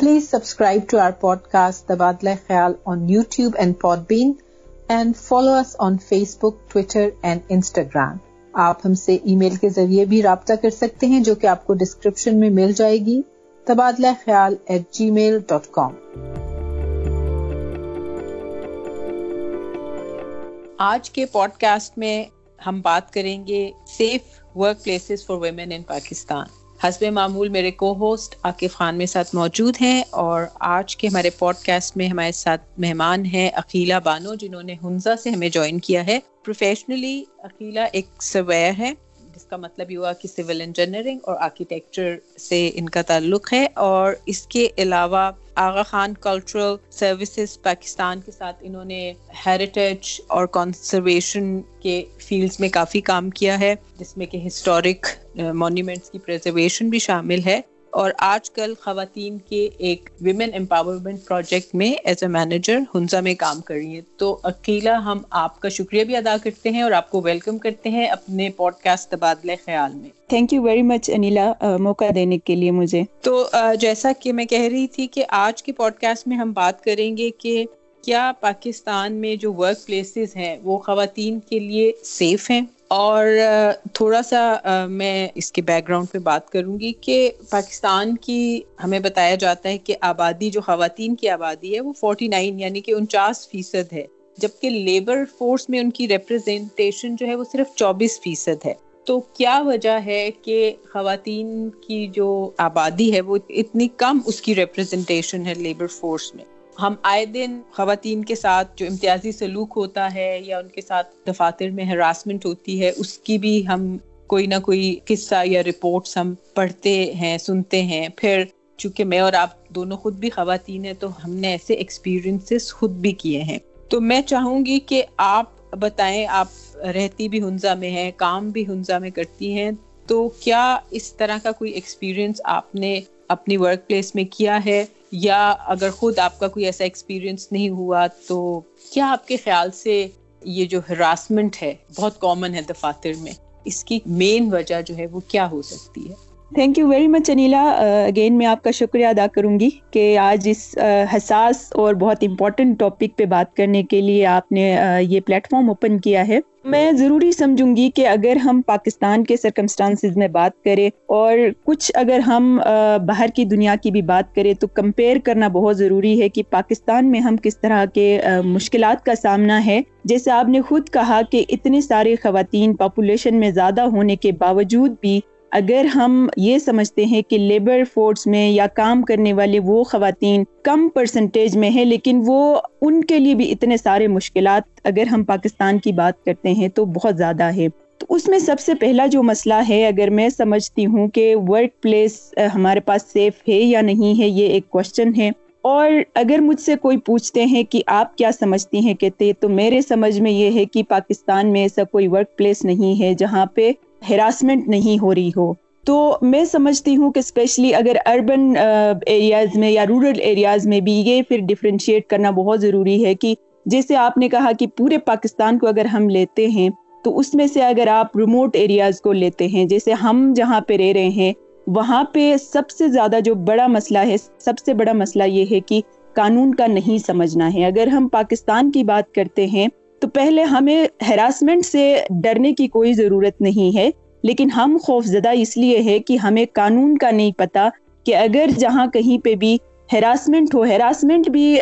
Please subscribe to our podcast تبادلہ خیال on YouTube and Podbean and follow us on Facebook Twitter and Instagram آپ ہم سے ای میل کے ذریعے بھی رابطہ کر سکتے ہیں، جو کہ آپ کو ڈسکرپشن میں مل جائے گی. تبادلہ خیال ایٹ جی میل ڈاٹ کام آج کے پوڈ کاسٹ میں ہم بات کریں گے safe workplaces for women in Pakistan حسب معمول میرے کو ہوسٹ عاقف خان میرے ساتھ موجود ہیں اور آج کے ہمارے پوڈ کاسٹ میں ہمارے ساتھ مہمان ہیں عقیلہ بانو جنہوں نے ہنزا سے ہمیں جوائن کیا ہے۔ پروفیشنلی عقیلہ ایک سویر ہے جس کا مطلب یہ ہوا کہ سول انجینئرنگ اور آرکیٹیکچر سے ان کا تعلق ہے اور اس کے علاوہ آغا خان کلچرل سروسز پاکستان کے ساتھ انہوں نے ہیریٹیج اور کنزرویشن کے فیلڈس میں کافی کام کیا ہے، جس میں کہ ہسٹورک مونیومنٹس uh, کی پریزرویشن بھی شامل ہے۔ اور آج کل خواتین کے ایک ویمن امپاورمنٹ پروجیکٹ میں ایز اے مینیجر ہنزا میں کام کر رہی ہیں۔ تو اکیلا ہم آپ کا شکریہ بھی ادا کرتے ہیں اور آپ کو ویلکم کرتے ہیں اپنے پوڈ کاسٹ تبادلہ خیال میں۔ Thank you very much Anila موقع دینے کے لیے مجھے۔ تو جیسا کہ میں کہہ رہی تھی کہ آج کے پوڈ کاسٹ میں ہم بات کریں گے کہ کیا پاکستان میں جو ورک پلیسز ہیں وہ خواتین کے لیے سیف ہیں۔ اور تھوڑا سا میں اس کے بیک گراؤنڈ پہ بات کروں گی کہ پاکستان کی ہمیں بتایا جاتا ہے کہ آبادی جو خواتین کی آبادی ہے وہ فورٹی نائن یعنی کہ انچاس فیصد ہے، جبکہ لیبر فورس میں ان کی ریپرزینٹیشن جو ہے وہ صرف چوبیس فیصد ہے۔ تو کیا وجہ ہے کہ خواتین کی جو آبادی ہے وہ اتنی کم اس کی ریپرزینٹیشن ہے لیبر فورس میں؟ ہم آئے دن خواتین کے ساتھ جو امتیازی سلوک ہوتا ہے یا ان کے ساتھ دفاتر میں ہراسمنٹ ہوتی ہے، اس کی بھی ہم کوئی نہ کوئی قصہ یا رپورٹس ہم پڑھتے ہیں، سنتے ہیں۔ پھر چونکہ میں اور آپ دونوں خود بھی خواتین ہیں تو ہم نے ایسے ایکسپیرینسز خود بھی کیے ہیں۔ تو میں چاہوں گی کہ آپ بتائیں، آپ رہتی بھی ہنزا میں ہیں، کام بھی ہنزا میں کرتی ہیں، تو کیا اس طرح کا کوئی ایکسپیرینس آپ نے اپنی ورک پلیس میں کیا ہے؟ یا اگر خود آپ کا کوئی ایسا ایکسپیرینس نہیں ہوا تو کیا آپ کے خیال سے یہ جو ہراسمنٹ ہے بہت کامن ہے دفاتر میں؟ اس کی مین وجہ جو ہے وہ کیا ہو سکتی ہے؟ Thank you very much Anila again میں آپ کا شکریہ ادا کروں گی کہ آج اس uh, حساس اور بہت امپورٹنٹ ٹاپک پہ بات کرنے کے لیے آپ نے uh, یہ پلیٹ فارم اوپن کیا ہے. میں ضروری سمجھوں گی کہ اگر ہم پاکستان کے سرکمسٹانسز میں بات کریں اور کچھ اگر ہم uh, باہر کی دنیا کی بھی بات کریں تو کمپیئر کرنا بہت ضروری ہے کہ پاکستان میں ہم کس طرح کے مشکلات کا سامنا ہے. جیسے آپ نے خود کہا کہ اتنے سارے خواتین پاپولیشن میں زیادہ ہونے کے باوجود بھی اگر ہم یہ سمجھتے ہیں کہ لیبر فورس میں یا کام کرنے والے وہ خواتین کم پرسنٹیج میں ہیں، لیکن وہ ان کے لیے بھی اتنے سارے مشکلات اگر ہم پاکستان کی بات کرتے ہیں تو بہت زیادہ ہے تو اس میں سب سے پہلا جو مسئلہ ہے، اگر میں سمجھتی ہوں کہ ورک پلیس ہمارے پاس سیف ہے یا نہیں ہے، یہ ایک کوشچن ہے۔ اور اگر مجھ سے کوئی پوچھتے ہیں کہ آپ کیا سمجھتی ہیں، کہتے تو میرے سمجھ میں یہ ہے کہ پاکستان میں ایسا کوئی ورک پلیس نہیں ہے جہاں پہ ہراسمنٹ نہیں ہو رہی ہو۔ تو میں سمجھتی ہوں کہ اسپیشلی اگر اربن ایریاز میں یا رورل ایریاز میں بھی یہ پھر ڈفرینشیٹ کرنا بہت ضروری ہے کہ جیسے آپ نے کہا کہ پورے پاکستان کو اگر ہم لیتے ہیں تو اس میں سے اگر آپ ریموٹ ایریاز کو لیتے ہیں، جیسے ہم جہاں پہ رہ رہے ہیں، وہاں پہ سب سے زیادہ جو بڑا مسئلہ ہے، سب سے بڑا مسئلہ یہ ہے کہ قانون کا نہیں سمجھنا ہے۔ اگر ہم پاکستان کی بات کرتے ہیں تو پہلے ہمیں ہراسمنٹ سے ڈرنے کی کوئی ضرورت نہیں ہے، لیکن ہم خوف زدہ اس لیے ہے کہ ہمیں قانون کا نہیں پتا کہ اگر جہاں کہیں پہ بھی ہراسمنٹ ہو، ہراسمنٹ بھی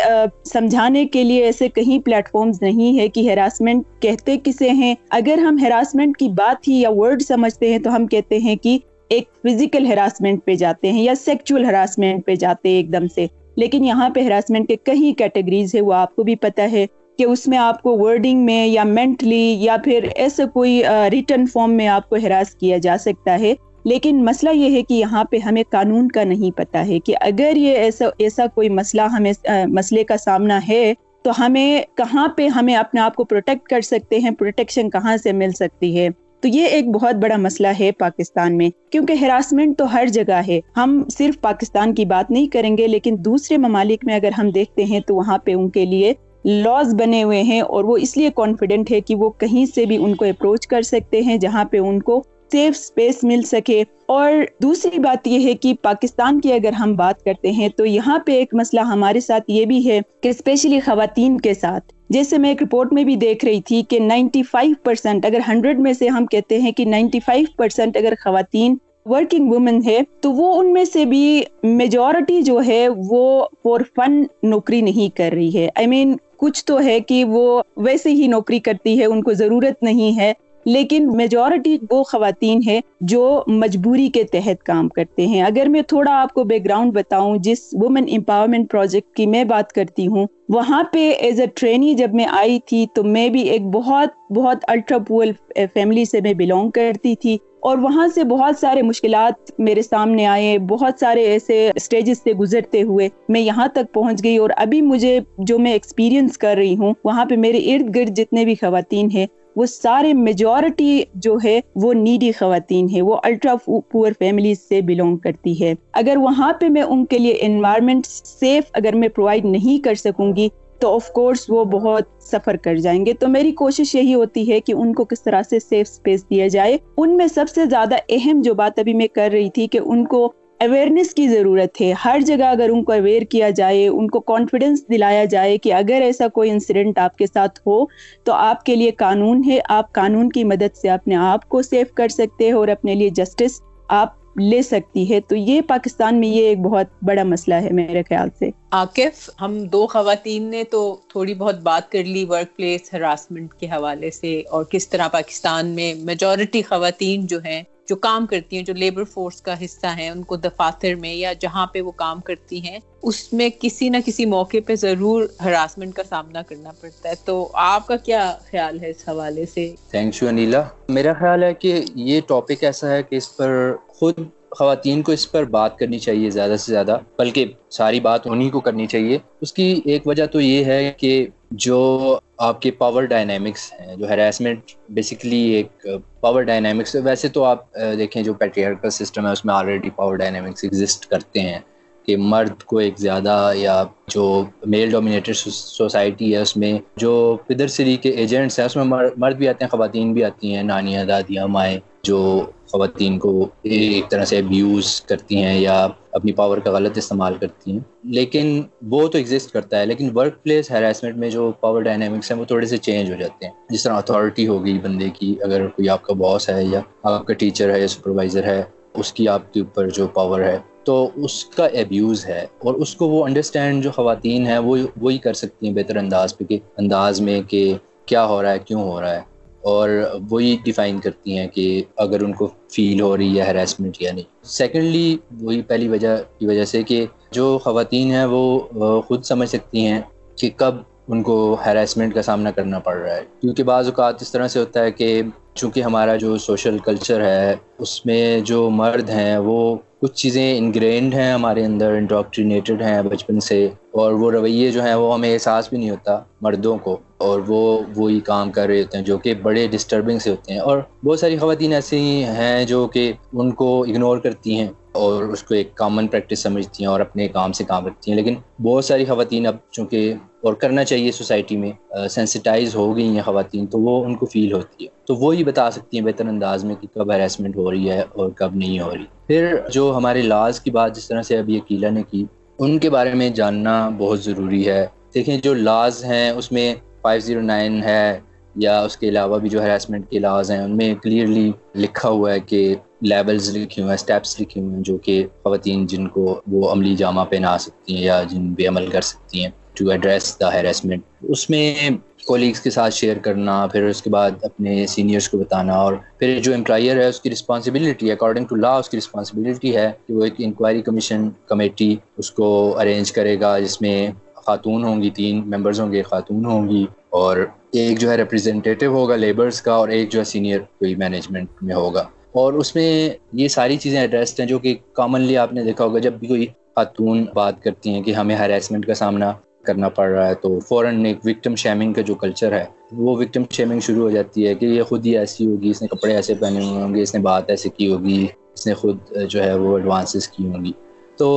سمجھانے کے لیے ایسے کہیں پلیٹ فارمز نہیں ہے کہ ہراسمنٹ کہتے کسے ہیں۔ اگر ہم ہراسمنٹ کی بات ہی یا ورڈ سمجھتے ہیں تو ہم کہتے ہیں کہ ایک فزیکل ہراسمنٹ پہ جاتے ہیں یا سیکچول ہراسمنٹ پہ جاتے ہیں ایک دم سے۔ لیکن یہاں پہ ہراسمنٹ کے کئی کیٹیگریز ہے وہ آپ کو بھی پتا ہے۔ کہ اس میں آپ کو ورڈنگ میں یا مینٹلی یا پھر ایسے کوئی ریٹرن فارم میں آپ کو ہراس کیا جا سکتا ہے۔ لیکن مسئلہ یہ ہے کہ یہاں پہ ہمیں قانون کا نہیں پتا ہے کہ اگر یہ ایسا ایسا کوئی مسئلہ ہمیں مسئلے کا سامنا ہے تو ہمیں کہاں پہ ہمیں اپنے آپ کو پروٹیکٹ کر سکتے ہیں پروٹیکشن کہاں سے مل سکتی ہے۔ تو یہ ایک بہت بڑا مسئلہ ہے پاکستان میں، کیونکہ ہراسمنٹ تو ہر جگہ ہے۔ ہم صرف پاکستان کی بات نہیں کریں گے، لیکن دوسرے ممالک میں اگر ہم دیکھتے ہیں تو وہاں پہ ان کے لیے لاز بنے ہوئے ہیں اور وہ اس لیے کانفیڈنٹ ہے کہ وہ کہیں سے بھی ان کو اپروچ کر سکتے ہیں جہاں پہ ان کو سیف اسپیس مل سکے۔ اور دوسری بات یہ ہے کہ پاکستان کی اگر ہم بات کرتے ہیں تو یہاں پہ ایک مسئلہ ہمارے ساتھ یہ بھی ہے کہ اسپیشلی خواتین کے ساتھ۔ جیسے میں ایک رپورٹ میں بھی دیکھ رہی تھی کہ نائنٹی فائیو پرسینٹ اگر ہنڈریڈ میں سے ہم کہتے ہیں کہ نائنٹی فائیو پرسینٹ اگر خواتین ورکنگ وومن ہے تو وہ ان میں سے بھی میجورٹی جو ہے وہ فور فن نوکری نہیں کر رہی ہے۔ آئی I مین mean, کچھ تو ہے کہ وہ ویسے ہی نوکری کرتی ہے ان کو ضرورت نہیں ہے لیکن میجورٹی وہ خواتین ہیں جو مجبوری کے تحت کام کرتے ہیں۔ اگر میں تھوڑا آپ کو بیک گراؤنڈ بتاؤں جس وومن امپاورمنٹ پروجیکٹ کی میں بات کرتی ہوں وہاں پہ ایز اے ٹرینی جب میں آئی تھی تو میں بھی ایک بہت بہت الٹرا پول فیملی سے میں بلونگ کرتی تھی۔ اور وہاں سے بہت سارے مشکلات میرے سامنے آئے، بہت سارے ایسے اسٹیجز سے گزرتے ہوئے میں یہاں تک پہنچ گئی اور ابھی مجھے جو میں ایکسپیرینس کر رہی ہوں، وہاں پہ میرے ارد گرد جتنے بھی خواتین ہیں، وہ سارے میجورٹی جو ہے وہ نیڈی خواتین ہے وہ الٹرا پور فیملی سے بلونگ کرتی ہے۔ اگر وہاں پہ میں ان کے لیے انوائرمنٹ سیف اگر میں پرووائڈ نہیں کر سکوں گی تو آف کورس وہ بہت سفر کر جائیں گے۔ تو میری کوشش یہی ہوتی ہے کہ ان کو کس طرح سے سیف اسپیس دیا جائے۔ ان میں سب سے زیادہ اہم جو بات ابھی میں کر رہی تھی کہ ان کو اویئرنیس کی ضرورت ہے۔ ہر جگہ اگر ان کو اویئر کیا جائے، ان کو کانفیڈنس دلایا جائے کہ اگر ایسا کوئی انسیڈنٹ آپ کے ساتھ ہو، تو آپ کے لیے قانون ہے۔ آپ قانون کی مدد سے اپنے آپ کو سیف کر سکتے ہیں اور اپنے لیے جسٹس آپ لے سکتی ہے، تو یہ پاکستان میں یہ ایک بہت بڑا مسئلہ ہے میرے خیال سے۔ عاقف ہم دو خواتین نے تو تھوڑی بہت بات کر لی ورک پلیس ہراسمنٹ کے حوالے سے، اور کس طرح پاکستان میں میجورٹی خواتین جو ہیں جو کام کرتی ہیں، جو لیبر فورس کا حصہ ہیں، ان کو دفاتر میں یا جہاں پہ وہ کام کرتی ہیں، اس میں کسی نہ کسی موقع پہ ضرور ہراسمنٹ کا سامنا کرنا پڑتا ہے۔ تو آپ کا کیا خیال ہے اس حوالے سے؟ تھینک یو انیلا میرا خیال ہے کہ یہ ٹاپک ایسا ہے کہ اس پر خود خواتین کو اس پر بات کرنی چاہیے زیادہ سے زیادہ، بلکہ ساری بات انہیں کو کرنی چاہیے۔ اس کی ایک وجہ تو یہ ہے کہ جو آپ کے پاور ڈائنامکس ہیں، جو ہراسمنٹ بیسکلی ایک uh, پاور ڈائنامکس ویسے تو آپ uh, دیکھیں جو پیٹریارکل سسٹم ہے، اس میں آلریڈی پاور ڈائنامکس ایگزسٹ کرتے ہیں. کہ مرد کو ایک زیادہ یا جو میل ڈومینیٹڈ سوسائٹی ہے، اس میں جو پدر سری کے ایجنٹس ہیں، اس میں مرد بھی آتے ہیں، خواتین بھی آتی ہیں، نانیاں، دادیاں، مائیں جو خواتین کو ایک طرح سے ابیوز کرتی ہیں یا اپنی پاور کا غلط استعمال کرتی ہیں۔ لیکن وہ تو ایگزسٹ کرتا ہے، لیکن ورک پلیس ہیراسمنٹ میں جو پاور ڈائنامکس ہیں، وہ تھوڑے سے چینج ہو جاتے ہیں۔ جس طرح اتھارٹی ہو گئی بندے کی، اگر کوئی آپ کا باس ہے یا آپ کا ٹیچر ہے یا سپروائزر ہے اس کی آپ کے اوپر جو پاور ہے، تو اس کا ایبیوز ہے اور اس کو وہ انڈرسٹینڈ جو خواتین ہیں، وہ وہی کر سکتی ہیں بہتر انداز پہ کہ انداز میں کہ کیا ہو رہا ہے، کیوں ہو رہا ہے۔ اور وہی ڈیفائن کرتی ہیں کہ اگر ان کو فیل ہو رہی ہے ہراسمنٹ یا نہیں۔ سیکنڈلی وہی پہلی وجہ کی وجہ سے کہ جو خواتین ہیں، وہ خود سمجھ سکتی ہیں کہ کب ان کو ہراسمنٹ کا سامنا کرنا پڑ رہا ہے۔ کیونکہ بعض اوقات اس طرح سے ہوتا ہے کہ چونکہ ہمارا جو سوشل کلچر ہے، اس میں جو مرد ہیں، وہ کچھ چیزیں انگرینڈ ہیں ہمارے اندر انڈاکٹرینیٹڈ ہیں بچپن سے، اور وہ رویے جو ہیں، وہ ہمیں احساس بھی نہیں ہوتا مردوں کو، اور وہ وہی کام کر رہے ہوتے ہیں جو کہ بڑے ڈسٹربنگ سے ہوتے ہیں۔ اور بہت ساری خواتین ایسی ہیں جو کہ ان کو اگنور کرتی ہیں اور اس کو ایک کامن پریکٹس سمجھتی ہیں اور اپنے کام سے کام رکھتی ہیں۔ لیکن بہت ساری خواتین اب چونکہ اور کرنا چاہیے سوسائٹی میں سینسٹائز ہو گئی ہیں خواتین تو وہ ان کو فیل ہوتی ہے۔ تو وہ ہی بتا سکتی ہیں بہتر انداز میں کہ کب ہراسمنٹ ہو رہی ہے اور کب نہیں ہو رہی۔ پھر جو ہمارے لاز کی بات جس طرح سے ابھی اکیلا نے کی، ان کے بارے میں جاننا بہت ضروری ہے۔ دیکھیں جو لاز ہیں، اس میں فائیو زیرو نائن ہے یا اس کے علاوہ بھی جو ہراسمنٹ کے لاز ہیں، ان میں کلیئرلی لکھا ہوا ہے کہ لیبلز لکھے ہوئے ہیں اسٹیپس لکھے ہوئے ہیں جو کہ خواتین جن کو وہ عملی جامہ پہنا سکتی ہیں یا جن پہ عمل کر سکتی ہیں۔ ٹو ایڈریس دا ہیراسمنٹ اس میں کولیگس کے ساتھ شیئر کرنا، پھر اس کے بعد اپنے سینئرس کو بتانا اور پھر جو امپلائر ہے، اس کی رسپانسبلٹی اکارڈنگ ٹو لا اس کی رسپانسبلٹی ہے کہ وہ ایک انکوائری کمیشن کمیٹی اس کو ارینج کرے گا، جس میں خاتون ہوں گی، تین ممبرز ہوں گے، خاتون ہوں گی اور ایک جو ہے ریپرزینٹیو ہوگا لیبرز کا اور ایک جو ہے سینئر کوئی مینجمنٹ میں ہوگا۔ اور اس میں یہ ساری چیزیں ایڈریسڈ ہیں جو کہ کامنلی آپ نے دیکھا ہوگا، جب بھی کوئی خاتون بات کرتی ہیں کہ ہمیں ہراسمنٹ کا سامنا کرنا پڑ رہا ہے تو فوراً ایک وکٹم شیمنگ کا جو کلچر ہے، وہ وکٹم شیمنگ شروع ہو جاتی ہے کہ یہ خود ہی ایسی ہوگی، اس نے کپڑے ایسے پہنے ہوئے ہوں گے، اس نے بات ایسے کی ہوگی، اس نے خود جو ہے وہ ایڈوانسز کی ہوں گی۔ تو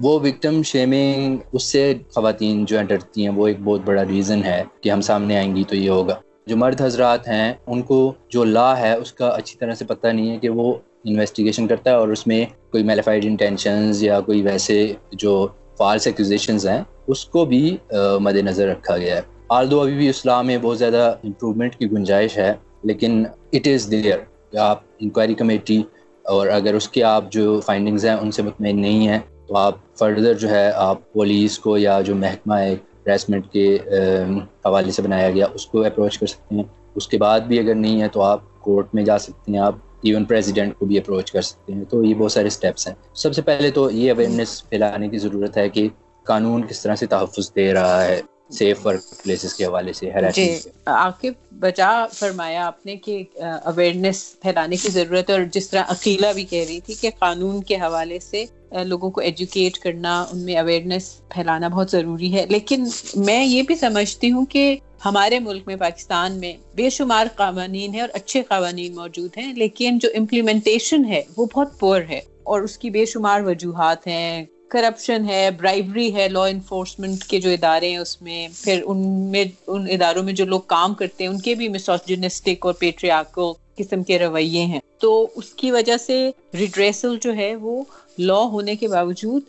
وہ وکٹم شیمنگ اس سے خواتین جو ہیں ڈرتی ہیں، وہ ایک بہت بڑا ریزن ہے کہ ہم سامنے آئیں گی تو یہ ہوگا۔ جو مرد حضرات ہیں، ان کو جو لا ہے، اس کا اچھی طرح سے پتہ نہیں ہے کہ وہ انویسٹیگیشن کرتا ہے اور اس میں کوئی میلیفائڈ انٹینشنز یا کوئی ویسے جو فالس ایکوزیشنز ہیں اس کو بھی مد نظر رکھا گیا ہے۔ آلدو ابھی بھی اسلام میں بہت زیادہ امپرومنٹ کی گنجائش ہے، لیکن اٹ از دیئر آپ انکوائری کمیٹی اور اگر اس کے آپ جو فائنڈنگز ہیں ان سے مطمئن نہیں ہیں، تو آپ فردر جو ہے، آپ پولیس کو یا جو محکمہ ہے ہراسمنٹ کے حوالے سے بنایا گیا، اس کو اپروچ کر سکتے ہیں۔ اس کے بعد بھی اگر نہیں ہے، تو آپ کورٹ میں جا سکتے ہیں۔ آپ ایون پریزیڈنٹ کو بھی اپروچ کر سکتے ہیں۔ تو یہ بہت سارے اسٹیپس ہیں۔ سب سے پہلے تو یہ اویئرنیس پھیلانے کی ضرورت ہے کہ قانون کس طرح سے تحفظ دے رہا ہے سیف ورک پلیسز کے حوالے سے جی عاقب بچا فرمایا آپ نے کہ اویئرنیس پھیلانے کی ضرورت ہے اور جس طرح عقیلہ بھی کہہ رہی تھی کہ قانون کے حوالے سے لوگوں کو ایجوکیٹ کرنا ان میں اویئرنیس پھیلانا بہت ضروری ہے۔ لیکن میں یہ بھی سمجھتی ہوں کہ ہمارے ملک میں پاکستان میں بے شمار قوانین ہیں اور اچھے قوانین موجود ہیں لیکن جو امپلیمنٹیشن ہے وہ بہت پور ہے اور اس کی بے شمار وجوہات ہیں۔ کرپشن ہے برائبری ہے لا انفورسمنٹ کے جو ادارے ہیں اس میں، پھر ان میں، ان اداروں میں جو لوگ کام کرتے ہیں، ان کے بھی مسوجنسٹک اور پیٹریاکل قسم کے رویے ہیں۔ تو اس کی وجہ سے ریڈریسل جو ہے وہ لا ہونے کے باوجود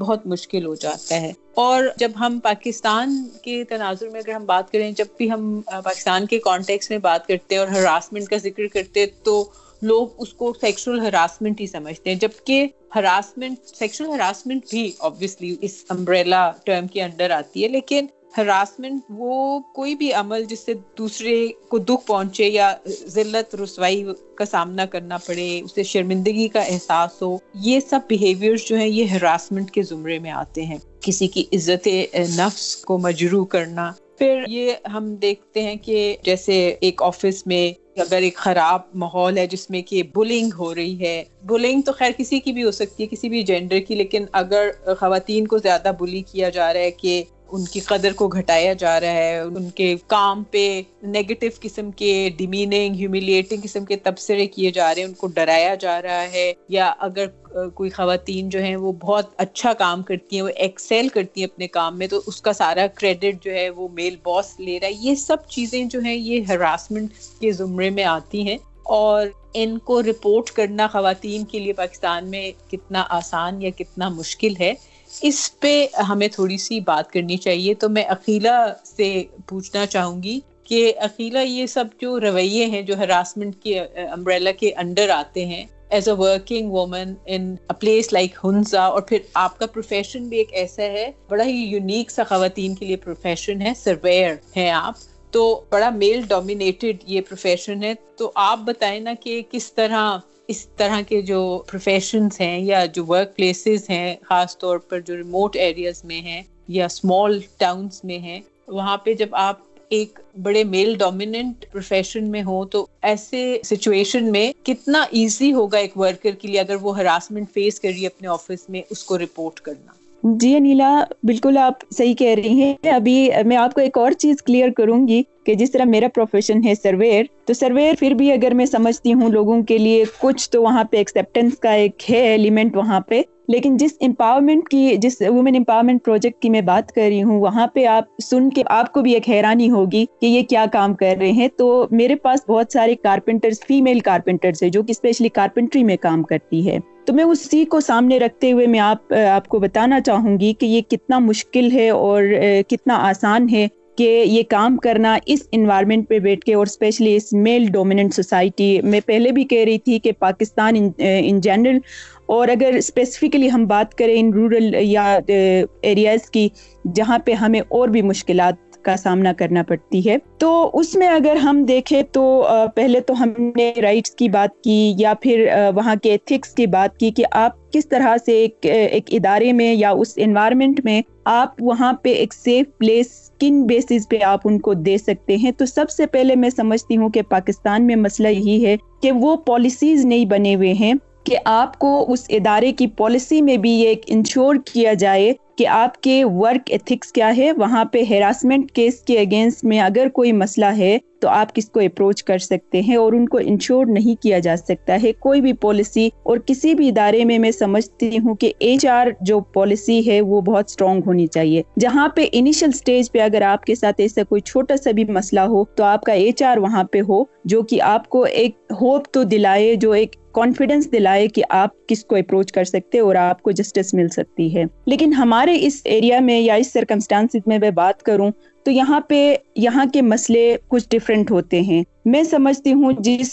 بہت مشکل ہو جاتا ہے۔ اور جب ہم پاکستان کے تناظر میں اگر ہم بات کریں، جب بھی ہم پاکستان کے کانٹیکس میں بات کرتے ہیں اور ہراسمنٹ کا ذکر کرتے تو لوگ اس کو سیکشل ہراسمنٹ ہی سمجھتے ہیں، جبکہ ہراسمنٹ سیکشل ہراسمنٹ بھی آبویسلی اس امبریلا ٹرم کے انڈر آتی ہے، لیکن ہراسمنٹ وہ کوئی بھی عمل جس سے دوسرے کو دکھ پہنچے یا ذلت، رسوائی کا سامنا کرنا پڑے، اسے شرمندگی کا احساس ہو، یہ سب بیہیویئر جو ہیں، یہ ہراسمنٹ کے زمرے میں آتے ہیں۔ کسی کی عزت، نفس کو مجروع کرنا پھر یہ ہم دیکھتے ہیں کہ جیسے ایک آفس میں اگر ایک خراب ماحول ہے جس میں کہ بلنگ ہو رہی ہے بلنگ تو خیر کسی کی بھی ہو سکتی ہے، کسی بھی جینڈر کی، لیکن اگر خواتین کو زیادہ بلی کیا جا رہا ہے کہ ان کی قدر کو گھٹایا جا رہا ہے، ان کے کام پہ نیگیٹو قسم کے ڈیمیننگ ہیوملیٹنگ قسم کے تبصرے کیے جا رہے ہیں، ان کو ڈرایا جا رہا ہے۔ یا اگر کوئی خواتین جو ہیں وہ بہت اچھا کام کرتی ہیں، وہ ایکسیل کرتی ہیں اپنے کام میں، تو اس کا سارا کریڈٹ جو ہے وہ میل باس لے رہا ہے۔ یہ سب چیزیں جو ہیں، یہ ہراسمنٹ کے زمرے میں آتی ہیں۔ اور ان کو رپورٹ کرنا خواتین کے لیے پاکستان میں کتنا آسان یا کتنا مشکل ہے۔ اس پہ ہمیں تھوڑی سی بات کرنی چاہیے۔ تو میں عقیلہ سے پوچھنا چاہوں گی کہ عقیلہ یہ سب جو رویے ہیں، جو ہراسمنٹ کے امبریلا کے انڈر آتے ہیں as a working woman in place like Hunza اور پھر آپ کا پروفیشن بھی ایک ایسا ہے، بڑا ہی یونیک سا خواتین کے لیے پروفیشن ہے سرویئر ہیں آپ۔ تو بڑا میل ڈومینیٹڈ یہ پروفیشن ہے۔ تو آپ بتائیں نا کہ کس طرح اس طرح کے جو پروفیشنز ہیں یا جو ورک پلیسز ہیں، خاص طور پر جو ریموٹ ایریاز میں ہیں یا اسمال ٹاؤنس میں ہیں، وہاں پہ جب آپ ایک بڑے میل ڈومیننٹ پروفیشن میں ہوں تو ایسے سچویشن میں کتنا ایزی ہوگا ایک ورکر کے لیے اگر وہ ہراسمنٹ فیس کر رہی ہے اپنے آفس میں، اس کو رپورٹ کرنا۔ جی انیلا، بالکل آپ صحیح کہہ رہی ہیں۔ ابھی میں آپ کو ایک اور چیز کلیئر کروں گی کہ جس طرح میرا پروفیشن ہے سرویر تو سرویر پھر بھی اگر میں سمجھتی ہوں لوگوں کے لیے، کچھ تو وہاں پہ ایکسیپٹینس کا ایک ہے ایلیمنٹ وہاں پہ۔ لیکن جس امپاورمنٹ کی، جس وومن امپاورمنٹ پروجیکٹ کی میں بات کر رہی ہوں، وہاں پہ آپ سن کے آپ کو بھی ایک حیرانی ہوگی کہ یہ کیا کام کر رہے ہیں۔ تو میرے پاس بہت سارے کارپینٹرز فیمیل کارپینٹرز ہیں جو کہ اسپیشلی کارپینٹری میں کام کرتی ہے۔ تو میں اسی کو سامنے رکھتے ہوئے میں آپ آپ کو بتانا چاہوں گی کہ یہ کتنا مشکل ہے اور کتنا آسان ہے کہ یہ کام کرنا اس انوائرمنٹ پہ بیٹھ کے اور اسپیشلی اس میل ڈومیننٹ سوسائٹی میں پہلے بھی کہہ رہی تھی کہ پاکستان ان جنرل اور اگر اسپیسیفکلی ہم بات کریں ان رورل یا ایریاز کی جہاں پہ ہمیں اور بھی مشکلات کا سامنا کرنا پڑتی ہے۔ تو اس میں اگر ہم دیکھیں تو پہلے تو ہم نے رائٹس کی بات کی یا پھر وہاں کے ایتھکس کی بات کی کہ آپ کس طرح سے ایک ایک ادارے میں یا اس انوائرمنٹ میں آپ وہاں پہ ایک سیف پلیس کن بیسز پہ آپ ان کو دے سکتے ہیں۔ تو سب سے پہلے میں سمجھتی ہوں کہ پاکستان میں مسئلہ یہی ہے کہ وہ پالیسیز نہیں بنے ہوئے ہیں کہ آپ کو اس ادارے کی پالیسی میں بھی یہ ایک انشور کیا جائے کہ آپ کے ورک ایتھکس کیا ہے؟ وہاں پہ ہیراسمنٹ کیس کے اگینسٹ میں اگر کوئی مسئلہ ہے تو آپ کس کو اپروچ کر سکتے ہیں اور ان کو انشور نہیں کیا جا سکتا ہے۔ کوئی بھی پالیسی اور کسی بھی ادارے میں میں سمجھتی ہوں کہ ایچ آر جو پالیسی ہے وہ بہت اسٹرانگ ہونی چاہیے۔ جہاں پہ انیشل سٹیج پہ اگر آپ کے ساتھ ایسا کوئی چھوٹا سا بھی مسئلہ ہو تو آپ کا ایچ آر وہاں پہ ہو، جو کہ آپ کو ایک ہوپ تو دلائے، جو ایک کانفیڈنس دلائے کہ آپ کس کو اپروچ کر سکتے اور آپ کو جسٹس مل سکتی ہے۔ لیکن ہمارے اس ایریا میں یا اس سرکمسٹانس میں میں بات کروں تو یہاں پہ یہاں کے مسئلے کچھ ڈفرینٹ ہوتے ہیں۔ میں سمجھتی ہوں جس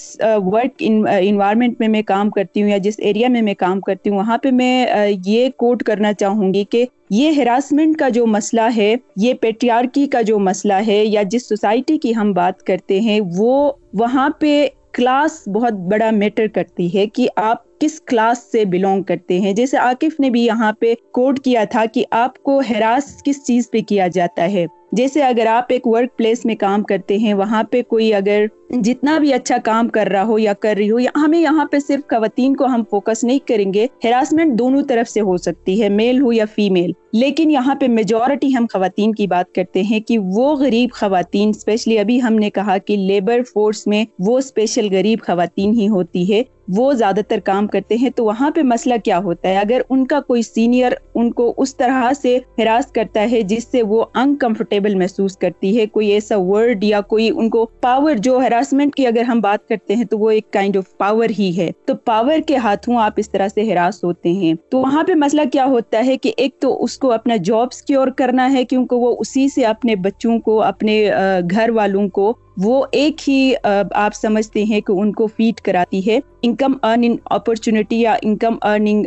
ورک انوائرمنٹ میں میں کام کرتی ہوں یا جس ایریا میں میں کام کرتی ہوں، وہاں پہ میں یہ کوٹ کرنا چاہوں گی کہ یہ ہراسمنٹ کا جو مسئلہ ہے، یہ پیٹریارکی کا جو مسئلہ ہے یا جس سوسائٹی کی ہم بات کرتے ہیں، وہ وہاں پہ کلاس بہت بڑا میٹر کرتی ہے کہ آپ کس کلاس سے بلونگ کرتے ہیں۔ جیسے عاقف نے بھی یہاں پہ کوڈ کیا تھا کہ آپ کو ہراس کس چیز پہ کیا جاتا ہے۔ جیسے اگر آپ ایک ورک پلیس میں کام کرتے ہیں، وہاں پہ کوئی اگر جتنا بھی اچھا کام کر رہا ہو یا کر رہی ہو، یا ہمیں یہاں پہ صرف خواتین کو ہم فوکس نہیں کریں گے ہراسمنٹ دونوں طرف سے ہو سکتی ہے میل ہو یا فیمیل لیکن یہاں پہ میجورٹی ہم خواتین کی بات کرتے ہیں کہ وہ غریب خواتین اسپیشلی ابھی ہم نے کہا کہ لیبر فورس میں وہ اسپیشل غریب خواتین ہی ہوتی ہے، وہ زیادہ تر کام کرتے ہیں، تو وہاں پہ مسئلہ کیا ہوتا ہے؟ اگر ان کا کوئی سینئر ان کو اس طرح سے ہراس کرتا ہے جس سے وہ انکمفرٹیبل محسوس کرتی ہے کوئی ایسا ورڈ یا کوئی ان کو پاور جو ہراسمنٹ کی اگر ہم بات کرتے ہیں تو وہ ایک کائنڈ آف پاور ہی ہے تو پاور کے ہاتھوں آپ اس طرح سے ہراس ہوتے ہیں تو وہاں پہ مسئلہ کیا ہوتا ہے کہ ایک تو اس کو اپنا جاب سکیور کرنا ہے کیونکہ وہ اسی سے اپنے بچوں کو اپنے گھر والوں کو وہ ایک ہی آپ سمجھتے ہیں کہ ان کو فیڈ کراتی ہے۔ انکم ارننگ اپرچونٹی یا انکم ارننگ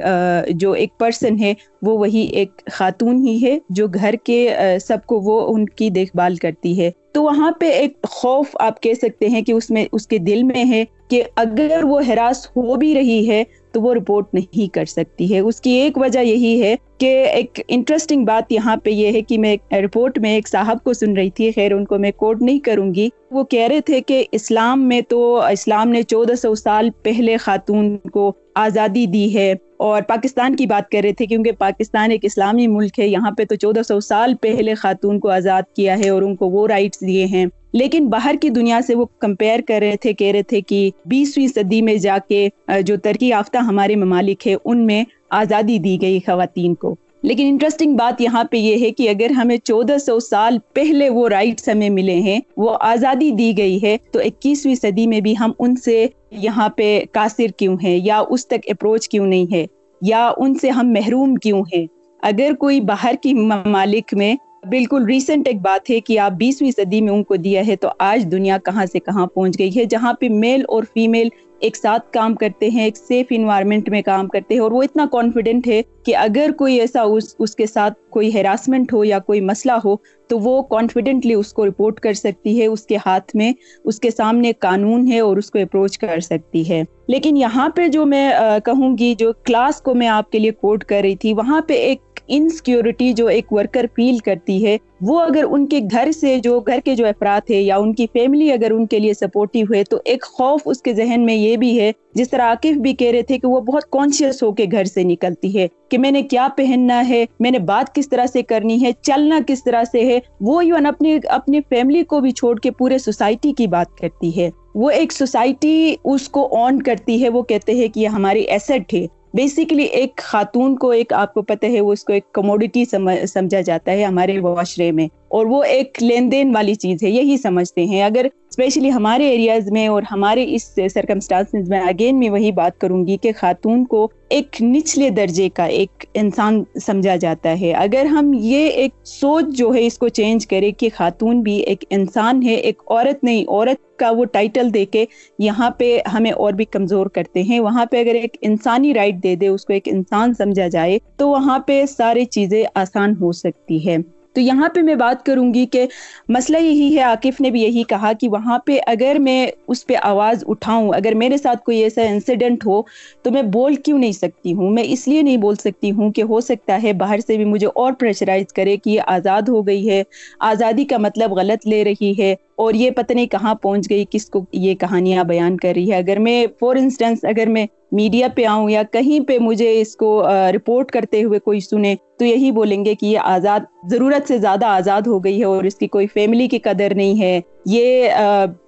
جو ایک پرسن ہے، وہ وہی ایک خاتون ہی ہے جو گھر کے سب کو وہ ان کی دیکھ بھال کرتی ہے۔ تو وہاں پہ ایک خوف آپ کہہ سکتے ہیں کہ اس میں، اس کے دل میں ہے کہ اگر وہ ہراس ہو بھی رہی ہے تو وہ رپورٹ نہیں کر سکتی ہے۔ اس کی ایک وجہ یہی ہے کہ ایک انٹرسٹنگ بات یہاں پہ یہ ہے کہ میں رپورٹ میں ایک صاحب کو سن رہی تھی، خیر ان کو میں کوٹ نہیں کروں گی۔ وہ کہہ رہے تھے کہ اسلام میں تو اسلام نے چودہ سو سال پہلے خاتون کو آزادی دی ہے۔ اور پاکستان کی بات کر رہے تھے کیونکہ پاکستان ایک اسلامی ملک ہے، یہاں پہ تو چودہ سو سال پہلے خاتون کو آزاد کیا ہے اور ان کو وہ رائٹس دیے ہیں۔ لیکن باہر کی دنیا سے وہ کمپیئر کر رہے تھے، کہہ رہے تھے کہ بیسویں صدی میں جا کے جو ترقی یافتہ ہمارے ممالک ہے، ان میں آزادی دی گئی خواتین کو۔ لیکن انٹرسٹنگ بات یہاں پہ یہ ہے کہ اگر ہمیں چودہ سو سال پہلے وہ رائٹس ہمیں ملے ہیں، وہ آزادی دی گئی ہے، تو اکیسویں صدی میں بھی ہم ان سے یہاں پہ قاصر کیوں ہیں؟ یا اس تک اپروچ کیوں نہیں ہے؟ یا ان سے ہم محروم کیوں ہیں؟ اگر کوئی باہر کی ممالک میں بالکل ریسنٹ ایک بات ہے کہ آپ بیسویں صدی میں ان کو دیا ہے تو آج دنیا کہاں سے کہاں پہنچ گئی ہے؟ جہاں پہ میل اور فیمیل ایک ساتھ کام کرتے ہیں، ایک سیف انوائرمنٹ میں کام کرتے ہیں اور وہ اتنا کانفیڈنٹ ہے کہ اگر کوئی ایسا اس اس کے ساتھ کوئی ہیراسمنٹ ہو یا کوئی مسئلہ ہو تو وہ کانفیڈنٹلی اس کو رپورٹ کر سکتی ہے، اس کے ہاتھ میں، اس کے سامنے قانون ہے اور اس کو اپروچ کر سکتی ہے۔ لیکن یہاں پہ جو میں کہوں گی، جو کلاس کو میں آپ کے لیے کوٹ کر رہی تھی، وہاں پہ ایک انسیکیورٹی جو ایک ورکر فیل کرتی ہے، وہ اگر ان کے گھر سے جو، گھر کے جو افراد ہے یا ان کی فیملی اگر ان کے لیے سپورٹیو ہے تو ایک خوف اس کے ذہن میں یہ بھی ہے جس طرح عاقف بھی کہہ رہے تھے کہ وہ بہت کانشیس ہو کے گھر سے نکلتی ہے کہ میں نے کیا پہننا ہے، میں نے بات کس طرح سے کرنی ہے، چلنا کس طرح سے ہے، وہ ایون اپنے اپنی فیملی کو بھی چھوڑ کے پورے سوسائٹی کی بات کرتی ہے۔ وہ ایک سوسائٹی اس کو آن کرتی ہے، وہ کہتے ہیں کہ یہ ہماری ایسٹ ہے۔ بیسیکلی ایک خاتون کو، ایک آپ کو پتہ ہے، وہ اس کو ایک کموڈیٹی سمجھا جاتا ہے ہمارے معاشرے میں۔ اور وہ ایک لین دین والی چیز ہے، یہی سمجھتے ہیں۔ اگر اسپیشلی ہمارے ایریاز میں اور ہمارے اس سرکمسٹانس میں اگین میں وہی بات کروں گی کہ خاتون کو ایک نچلے درجے کا ایک انسان سمجھا جاتا ہے۔ اگر ہم یہ ایک سوچ جو ہے اس کو چینج کرے کہ خاتون بھی ایک انسان ہے، ایک عورت نہیں، عورت کا وہ ٹائٹل دے کے یہاں پہ ہمیں اور بھی کمزور کرتے ہیں۔ وہاں پہ اگر ایک انسانی رائٹ دے دے، اس کو ایک انسان سمجھا جائے، تو وہاں پہ ساری چیزیں آسان ہو سکتی ہے تو یہاں پہ میں بات کروں گی کہ مسئلہ یہی ہے، عاقف نے بھی یہی کہا کہ وہاں پہ اگر میں اس پہ آواز اٹھاؤں، اگر میرے ساتھ کوئی ایسا انسیڈنٹ ہو تو میں بول کیوں نہیں سکتی ہوں؟ میں اس لیے نہیں بول سکتی ہوں کہ ہو سکتا ہے باہر سے بھی مجھے اور پریشرائز کرے کہ یہ آزاد ہو گئی ہے۔ آزادی کا مطلب غلط لے رہی ہے۔ اور یہ پتہ نہیں کہاں پہنچ گئی، کس کو یہ کہانیاں بیان کر رہی ہے۔ اگر میں فور انسٹنس اگر میں میڈیا پہ آؤں یا کہیں پہ مجھے اس کو رپورٹ کرتے ہوئے کوئی سنے، تو یہی بولیں گے کہ یہ آزاد، ضرورت سے زیادہ آزاد ہو گئی ہے اور اس کی کوئی فیملی کی قدر نہیں ہے۔ یہ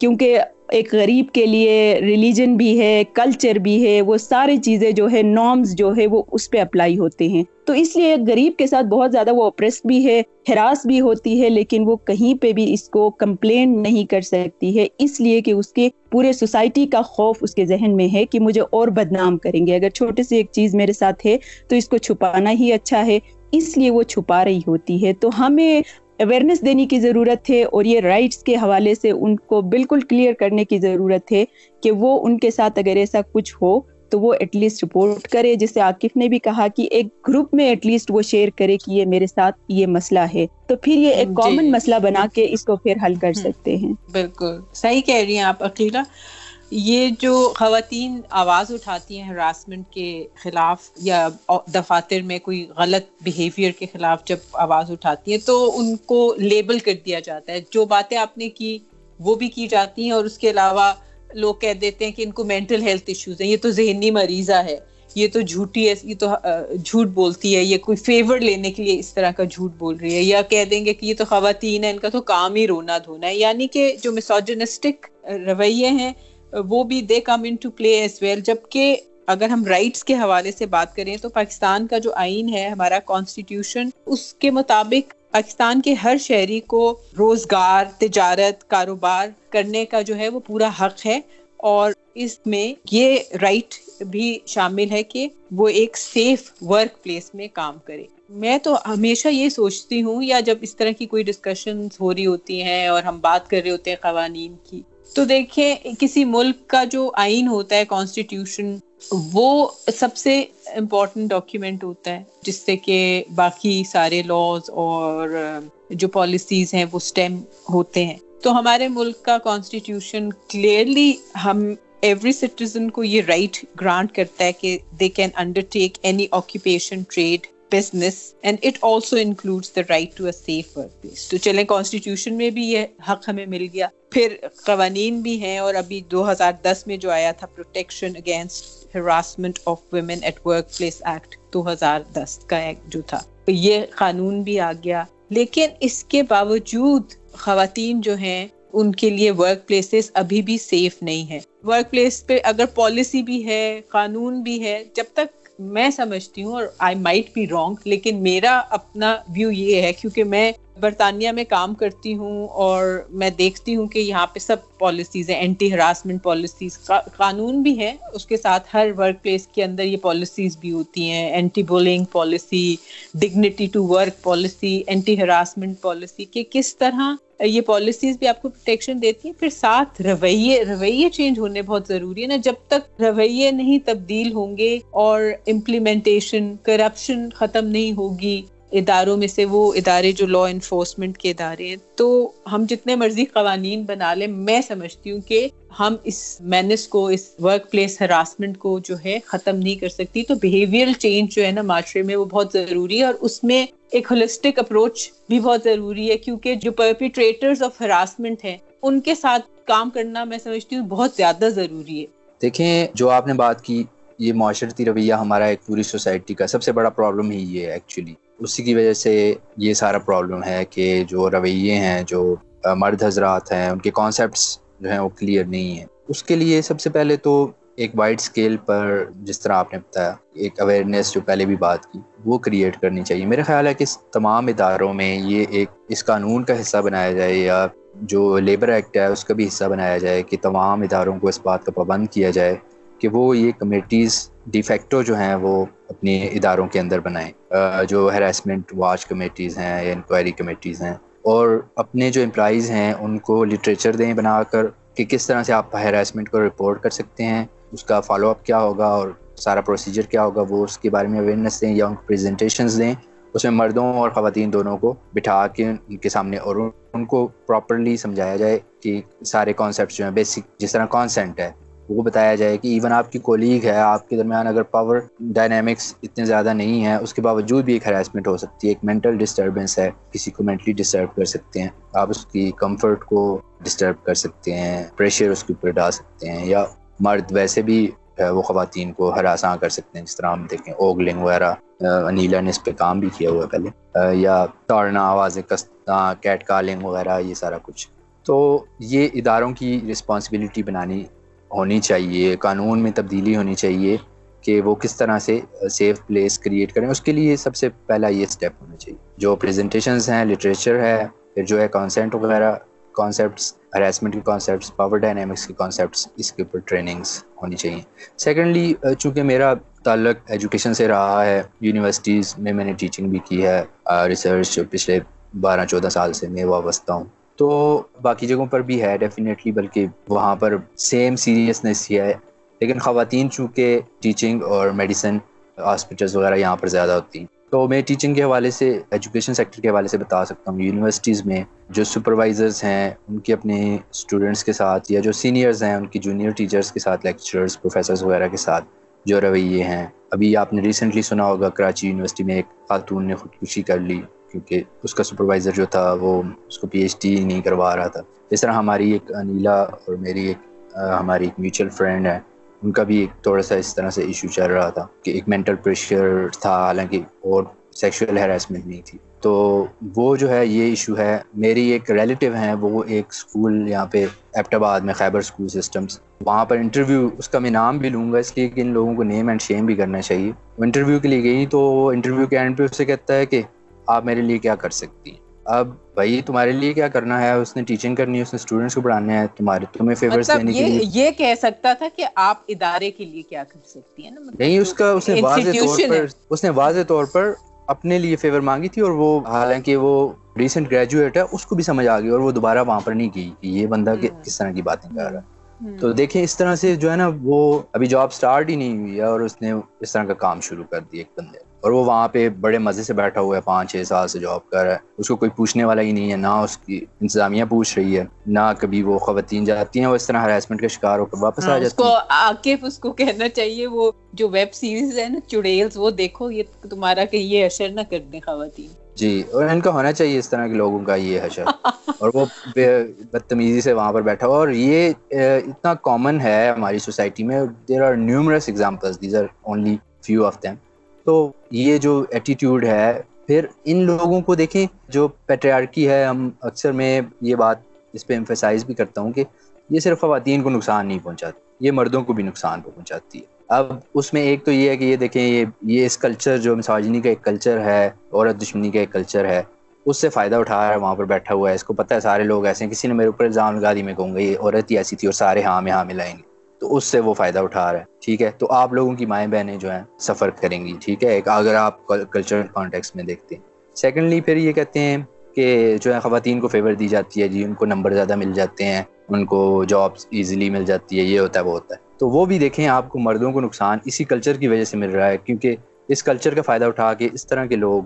کیونکہ ایک غریب کے لیے ریلیجن بھی ہے کلچر بھی ہے، وہ ساری چیزیں جو ہے نارمز جو ہے، وہ اس پہ اپلائی ہوتے ہیں۔ تو اس لیے غریب کے ساتھ بہت زیادہ وہ اپریس بھی ہے، ہراس بھی ہوتی ہے، لیکن وہ کہیں پہ بھی اس کو کمپلین نہیں کر سکتی ہے۔ اس لیے کہ اس کے پورے سوسائٹی کا خوف اس کے ذہن میں ہے کہ مجھے اور بدنام کریں گے۔ اگر چھوٹے سے ایک چیز میرے ساتھ ہے تو اس کو چھپانا ہی اچھا ہے۔ اس لیے وہ چھپا رہی ہوتی ہے۔ تو ہمیں اویئرنیس دینے کی ضرورت ہے اور یہ رائٹس کے حوالے سے ان کو بالکل کلیئر کرنے کی ضرورت ہے کہ وہ ان کے ساتھ اگر ایسا کچھ ہو تو وہ ایٹ لیسٹ رپورٹ کرے جسے عاقف نے بھی کہا کہ ایک گروپ میں ایٹ لیسٹ وہ شیئر کرے کہ یہ میرے ساتھ یہ مسئلہ ہے تو پھر یہ ایک کامن۔ مسئلہ بنا کے اس کو پھر حل کر سکتے ہیں بالکل صحیح کہہ رہی ہیں آپ اکیلا یہ جو خواتین آواز اٹھاتی ہیں ہراسمنٹ کے خلاف یا دفاتر میں کوئی غلط بیہیویئر کے خلاف جب آواز اٹھاتی ہیں، تو ان کو لیبل کر دیا جاتا ہے۔ جو باتیں آپ نے کی، وہ بھی کی جاتی ہیں اور اس کے علاوہ لوگ کہہ دیتے ہیں کہ ان کو مینٹل ہیلتھ ایشوز ہیں۔ یہ تو ذہنی مریضہ ہے۔ یہ تو جھوٹی ہے، یہ تو جھوٹ بولتی ہے۔ یہ کوئی فیور لینے کے لیے اس طرح کا جھوٹ بول رہی ہے۔ یا کہہ دیں گے کہ یہ تو خواتین ہے ان کا تو کام ہی رونا دھونا ہے۔ یعنی کہ جو مسوجنسٹک رویے ہیں وہ بھی they come into play as well جبکہ اگر ہم رائٹس کے حوالے سے بات کریں تو پاکستان کا جو آئین ہے، ہمارا کانسٹیٹیوشن اس کے مطابق پاکستان کے ہر شہری کو روزگار، تجارت، کاروبار کرنے کا جو ہے وہ پورا حق ہے۔ اور اس میں یہ رائٹ بھی شامل ہے کہ وہ ایک سیف ورک پلیس میں کام کرے۔ میں تو ہمیشہ یہ سوچتی ہوں، یا جب اس طرح کی کوئی ڈسکشن ہو رہی ہوتی ہیں اور ہم بات کر رہے ہوتے ہیں قوانین کی تو دیکھیں، کسی ملک کا جو آئین ہوتا ہے کانسٹیٹیوشن وہ سب سے امپورٹنٹ ڈاکیومنٹ ہوتا ہے، جس سے کہ باقی سارے لاز اور جو پالیسیز ہیں وہ سٹیم ہوتے ہیں۔ تو ہمارے ملک کا کانسٹیٹیوشن کلیئرلی ہم ایوری سٹیزن کو یہ رائٹ گرانٹ کرتا ہے کہ they can undertake any occupation trade business and it also includes the right to a safe workplace تو چلیں کانسٹیٹیوشن میں بھی یہ حق ہمیں مل گیا. پھر قوانین بھی ہیں، اور ابھی دو ہزار دس میں جو آیا تھا protection against harassment of women at workplace act دو ہزار دس کا ایک جو تھا. یہ قانون بھی آ گیا. لیکن اس کے باوجود خواتین جو ہیں، ان کے لیے ورک پلیسز ابھی بھی سیف نہیں ہے ورک پلیس پہ اگر پالیسی بھی ہے، قانون بھی ہے، جب تک میں سمجھتی ہوں اور آئی مائٹ بی رانگ لیکن میرا اپنا ویو یہ ہے کیونکہ میں برطانیہ میں کام کرتی ہوں اور میں دیکھتی ہوں کہ یہاں پہ سب پالیسیز ہیں اینٹی ہراسمنٹ پالیسیز قانون بھی ہے اس کے ساتھ ہر ورک پلیس کے اندر یہ پالیسیز بھی ہوتی ہیں۔ Anti bullying policy dignity to work policy anti harassment policy کہ کس طرح یہ پالیسیز بھی آپ کو پروٹیکشن دیتی ہیں۔ پھر ساتھ رویے رویے چینج ہونے بہت ضروری ہے نا۔ جب تک رویے نہیں تبدیل ہوں گے اور امپلیمنٹیشن کرپشن ختم نہیں ہوگی اداروں میں سے وہ ادارے جو لا انفورسمنٹ کے ادارے ہیں۔ تو ہم جتنے مرضی قوانین بنا لیں، میں سمجھتی ہوں کہ ہم اس مینس کو، اس ورک پلیس ہراسمنٹ کو جو ہے ختم نہیں کر سکتی۔ تو بہیویئر چینج جو ہے نا معاشرے میں وہ بہت ضروری ہے اور اس میں ایک ہولسٹک اپروچ بھی بہت ضروری ہے۔ کیونکہ جو پرپیٹریٹرز آف ہراسمنٹ ہیں، ان کے ساتھ کام کرنا میں سمجھتی ہوں بہت زیادہ ضروری ہے۔ دیکھیں، جو آپ نے بات کی، یہ معاشرتی رویہ ہمارا ایک پوری سوسائٹی کا سب سے بڑا پرابلم ہی یہ ہے ایکچولی اسی کی وجہ سے یہ سارا پرابلم ہے کہ جو رویے ہیں، جو مرد حضرات ہیں، ان کے کانسیپٹس جو ہیں وہ کلیئر نہیں ہیں۔ اس کے لیے سب سے پہلے تو ایک وائڈ اسکیل پر جس طرح آپ نے بتایا، ایک اویئرنیس جو پہلے بھی بات کی، وہ کریٹ کرنی چاہیے۔ میرا خیال ہے کہ تمام اداروں میں یہ ایک، اس قانون کا حصہ بنایا جائے یا جو لیبر ایکٹ ہے، اس کا بھی حصہ بنایا جائے کہ تمام اداروں کو اس بات کا پابند کیا جائے۔ کہ وہ یہ کمیٹیز ڈیفیکٹو جو ہیں وہ اپنے اداروں کے اندر بنائیں۔ جو ہراسمنٹ واچ کمیٹیز ہیں یا انکوائری کمیٹیز ہیں۔ اور اپنے جو امپلائیز ہیں، ان کو لٹریچر دیں بنا کر کہ کس طرح سے آپ ہراسمنٹ کو رپورٹ کر سکتے ہیں، اس کا فالو اپ کیا ہوگا اور سارا پروسیجر کیا ہوگا، وہ اس کے بارے میں اویئرنیس دیں یا ان کو پریزنٹیشنز دیں۔ اس میں مردوں اور خواتین دونوں کو بٹھا کے ان کے سامنے اور ان کو پراپرلی سمجھایا جائے کہ سارے کانسیپٹس جو ہیں بیسک جس طرح کانسینٹ ہے۔ وہ بتایا جائے کہ ایون آپ کی کولیگ ہے، آپ کے درمیان اگر پاور ڈائنامکس اتنے زیادہ نہیں ہے اس کے باوجود بھی ایک ہراسمنٹ ہو سکتی ہے، ایک مینٹل ڈسٹربنس ہے، کسی کو مینٹلی ڈسٹرب کر سکتے ہیں، آپ اس کی کمفرٹ کو ڈسٹرب کر سکتے ہیں پریشر اس کے اوپر ڈال سکتے ہیں، یا مرد ویسے بھی وہ خواتین کو ہراساں کر سکتے ہیں، جس طرح ہم دیکھیں اوگلنگ وغیرہ، انیلا نے اس پہ کام بھی کیا ہوا ہے پہلے، یا توڑنا آوازیں کسنا کیٹ کالنگ وغیرہ، یہ سارا کچھ۔ تو یہ اداروں کی رسپانسبلٹی بنانی ہونی چاہیے، قانون میں تبدیلی ہونی چاہیے کہ وہ کس طرح سے سیف پلیس کریٹ کریں۔ اس کے لیے سب سے پہلا یہ اسٹیپ ہونا چاہیے۔ جو پریزنٹیشنز ہیں لٹریچر ہے، پھر جو ہے کانسینٹ وغیرہ کانسیپٹس ہراسمنٹ کے کانسیپٹس پاور ڈائنامکس کے کانسیپٹس اس کے اوپر ٹریننگس ہونی چاہیے۔ سیکنڈلی چونکہ میرا تعلق ایجوکیشن سے رہا ہے یونیورسٹیز میں میں نے ٹیچنگ بھی کی ہے ریسرچ پچھلے بارہ، چودہ سال سے میں وابستہ ہوں۔ تو باقی جگہوں پر بھی ہے ڈیفینیٹلی بلکہ وہاں پر سیم سیریسنیس ہی ہے۔ لیکن خواتین چونکہ ٹیچنگ اور میڈیسن ہاسپٹلس وغیرہ یہاں پر زیادہ ہوتی ہیں۔ تو میں ٹیچنگ کے حوالے سے ایجوکیشن سیکٹر کے حوالے سے بتا سکتا ہوں۔ یونیورسٹیز میں جو سپروائزرز ہیں، ان کے اپنے اسٹوڈنٹس کے ساتھ یا جو سینئرز ہیں، ان کی جونیئر ٹیچرس کے ساتھ لیکچررس پروفیسرز وغیرہ کے ساتھ جو رویے ہیں۔ ابھی آپ نے ریسنٹلی سنا ہوگا، کراچی یونیورسٹی میں ایک خاتون نے خودکشی کر لی۔ کیونکہ اس کا سپروائزر جو تھا وہ اس کو پی ایچ ڈی نہیں کروا رہا تھا۔ اس طرح ہماری ایک انیلا اور میری ایک ہماری ایک میوچل فرینڈ ہے، ان کا بھی ایک تھوڑا سا اس طرح سے ایشو چل رہا تھا کہ ایک مینٹل پریشر تھا، حالانکہ اور سیکشول ہیراسمنٹ نہیں تھی۔ تو وہ جو ہے، یہ ایشو ہے، میری ایک ریلیٹیو ہیں، وہ ایک اسکول یہاں پہ ایپٹ آباد میں خیبر اسکول سسٹمس وہاں پر انٹرویو اس کا میں نام بھی لوں گا، اس لیے کہ ان لوگوں کو نیم اینڈ شیم بھی کرنا چاہیے۔ وہ انٹرویو کے لیے گئی تو انٹرویو کے اینڈ پہ اس سے کہتا ہے کہ آپ میرے لیے کیا کر سکتی ہیں؟ اب بھائی تمہارے لیے کیا کرنا ہے؟ اس نے ٹیچنگ کرنی ہے اس نے اسٹوڈنٹس کو پڑھانا ہے تمہارے تمہیں فیورز مطلب دینے کے لیے۔ یہ کہہ سکتا تھا کہ آپ ادارے کے لیے کیا کر سکتی ہیں نا؟ مطلب نہیں اس کا اس نے واضح طور پر اس نے واضح طور پر اپنے لیے فیور مانگی تھی اور وہ حالانکہ وہ ریسنٹ گریجویٹ ہے اس کو بھی سمجھ آ گئی اور وہ دوبارہ وہاں پر نہیں کی کہ یہ بندہ کس طرح کی باتیں کر رہا ہے۔ تو دیکھیں اس طرح سے جو ہے نا وہ ابھی جاب سٹارٹ ہی نہیں ہوئی ہے اور اس نے اس طرح کا کام شروع کر دیا ایک بندے اور وہ وہاں پہ بڑے مزے سے بیٹھا ہوا ہے پانچ چھ سال سے جاب کر رہا ہے۔ اس کو کوئی پوچھنے والا ہی نہیں ہے نہ اس کی انتظامیہ پوچھ رہی ہے نہ کبھی وہ خواتین جاتی ہیں وہ اس طرح ہراسمنٹ کا شکار ہو کر واپس آ ہاں، جاتی عاقف اس کو کہنا چاہیے وہ جو ویب سیریز ہے نا چڑیلز وہ دیکھو یہ تمہارا کہ یہ اثر نہ کر دیں خواتین۔ جی اور ان کا ہونا چاہیے اس طرح کے لوگوں کا یہ حشر۔ اور وہ بدتمیزی سے وہاں پر بیٹھا ہوا اور یہ اتنا کامن ہے ہماری سوسائٹی میں۔ There are numerous examples these are only few of them تو یہ جو ایٹیٹیوڈ ہے، پھر ان لوگوں کو دیکھیں جو پیٹریارکی ہے، ہم اکثر میں یہ بات اس پہ امفیسائز بھی کرتا ہوں کہ یہ صرف خواتین کو نقصان نہیں پہنچاتی، یہ مردوں کو بھی نقصان پہنچاتی ہے۔ اب اس میں ایک تو یہ ہے کہ یہ دیکھیں، یہ یہ اس کلچر جو مساجنی کا ایک کلچر ہے، عورت دشمنی کا ایک کلچر ہے، اس سے فائدہ اٹھا رہا ہے، وہاں پر بیٹھا ہوا ہے۔ اس کو پتہ ہے، سارے لوگ ایسے ہیں، کسی نے میرے اوپر الزام لگا دی، میں کہوں گا یہ عورت ہی ایسی تھی اور سارے ہاں میں ہاں ملائیں گے۔ تو اس سے وہ فائدہ اٹھا رہا ہے، ٹھیک ہے؟ تو آپ لوگوں کی مائیں بہنیں جو ہیں، سفر کریں گی، ٹھیک ہے؟ اگر آپ کلچرل کانٹیکس میں دیکھتے ہیں۔ سیکنڈلی پھر یہ کہتے ہیں کہ جو ہے خواتین کو فیور دی جاتی ہے جی ان کو نمبر زیادہ مل جاتے ہیں، ان کو جابس ایزیلی مل جاتی ہے، یہ ہوتا ہے، وہ ہوتا ہے۔ تو وہ بھی دیکھیں، آپ کو مردوں کو نقصان اسی کلچر کی وجہ سے مل رہا ہے، کیونکہ اس کلچر کا فائدہ اٹھا کے اس طرح کے لوگ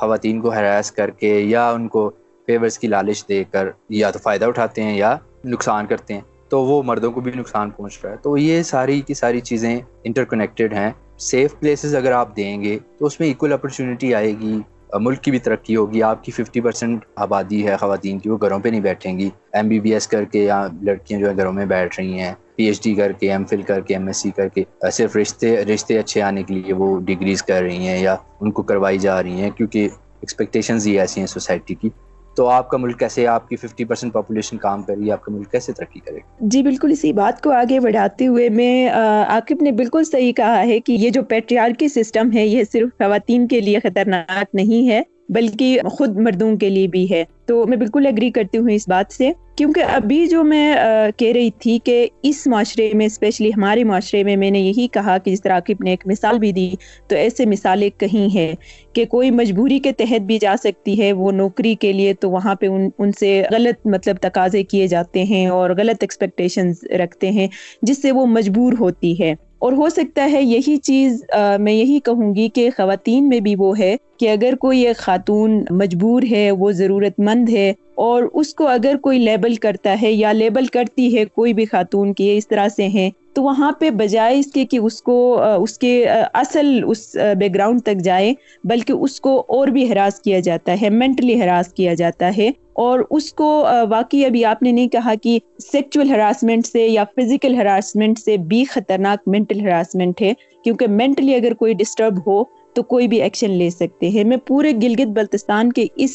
خواتین کو ہراس کر کے یا ان کو فیورس کی لالچ دے کر یا تو فائدہ اٹھاتے ہیں یا نقصان کرتے ہیں۔ تو وہ مردوں کو بھی نقصان پہنچ رہا ہے۔ تو یہ ساری کی ساری چیزیں انٹر کنیکٹڈ ہیں۔ سیف پلیسز اگر آپ دیں گے تو اس میں ایکول اپرچونیٹی آئے گی۔ ملک کی بھی ترقی ہوگی۔ آپ کی ففٹی پرسینٹ آبادی ہے خواتین کی، وہ گھروں پہ نہیں بیٹھیں گی۔ ایم بی بی ایس کر کے یا لڑکیاں جو ہے گھروں میں بیٹھ رہی ہیں۔ پی ایچ ڈی کر کے ایم فل کر کے ایم ایس سی کر کے صرف رشتے رشتے اچھے آنے کے لیے وہ ڈگریز کر رہی ہیں یا ان کو کروائی جا رہی ہیں۔ کیونکہ ایکسپیکٹیشنز ہی ایسی ہیں سوسائٹی کی۔ تو آپ کا ملک کیسے آپ کی ففٹی پرسینٹ پاپولیشن کام کر رہی ہے؟ آپ کا ملک کیسے ترقی کرے جی بالکل اسی بات کو آگے بڑھاتے ہوئے میں عاقب نے بالکل صحیح کہا ہے کہ یہ جو پیٹریارکی سسٹم ہے، یہ صرف خواتین کے لیے خطرناک نہیں ہے۔ بلکہ خود مردوں کے لیے بھی ہے۔ تو میں بالکل اگری کرتی ہوں اس بات سے۔ کیونکہ ابھی جو میں کہہ رہی تھی کہ اس معاشرے میں اسپیشلی ہمارے معاشرے میں میں نے یہی کہا کہ جس طرح عاقب نے ایک مثال بھی دی، تو ایسے مثالیں کہیں ہیں کہ کوئی مجبوری کے تحت بھی جا سکتی ہے، وہ نوکری کے لیے تو وہاں پہ ان ان سے غلط مطلب تقاضے کیے جاتے ہیں اور غلط ایکسپیکٹیشنز رکھتے ہیں، جس سے وہ مجبور ہوتی ہے۔ اور ہو سکتا ہے یہی چیز میں یہی کہوں گی کہ خواتین میں بھی وہ ہے کہ اگر کوئی ایک خاتون مجبور ہے، وہ ضرورت مند ہے اور اس کو اگر کوئی لیبل کرتا ہے یا لیبل کرتی ہے کوئی بھی خاتون کی اس طرح سے ہیں تو وہاں پہ بجائے اس کے کہ اس کو اس کے اصل، اس بیک گراؤنڈ تک جائے، بلکہ اس کو اور بھی ہراس کیا جاتا ہے مینٹلی ہراس کیا جاتا ہے، اور اس کو واقعی ابھی آپ نے نہیں کہا کہ سیکچول ہراسمنٹ سے یا فزیکل ہراسمنٹ سے بھی خطرناک مینٹل ہراسمنٹ ہے، کیونکہ مینٹلی اگر کوئی ڈسٹرب ہو تو کوئی بھی ایکشن لے سکتے ہیں۔ میں پورے گلگت بلتستان کے اس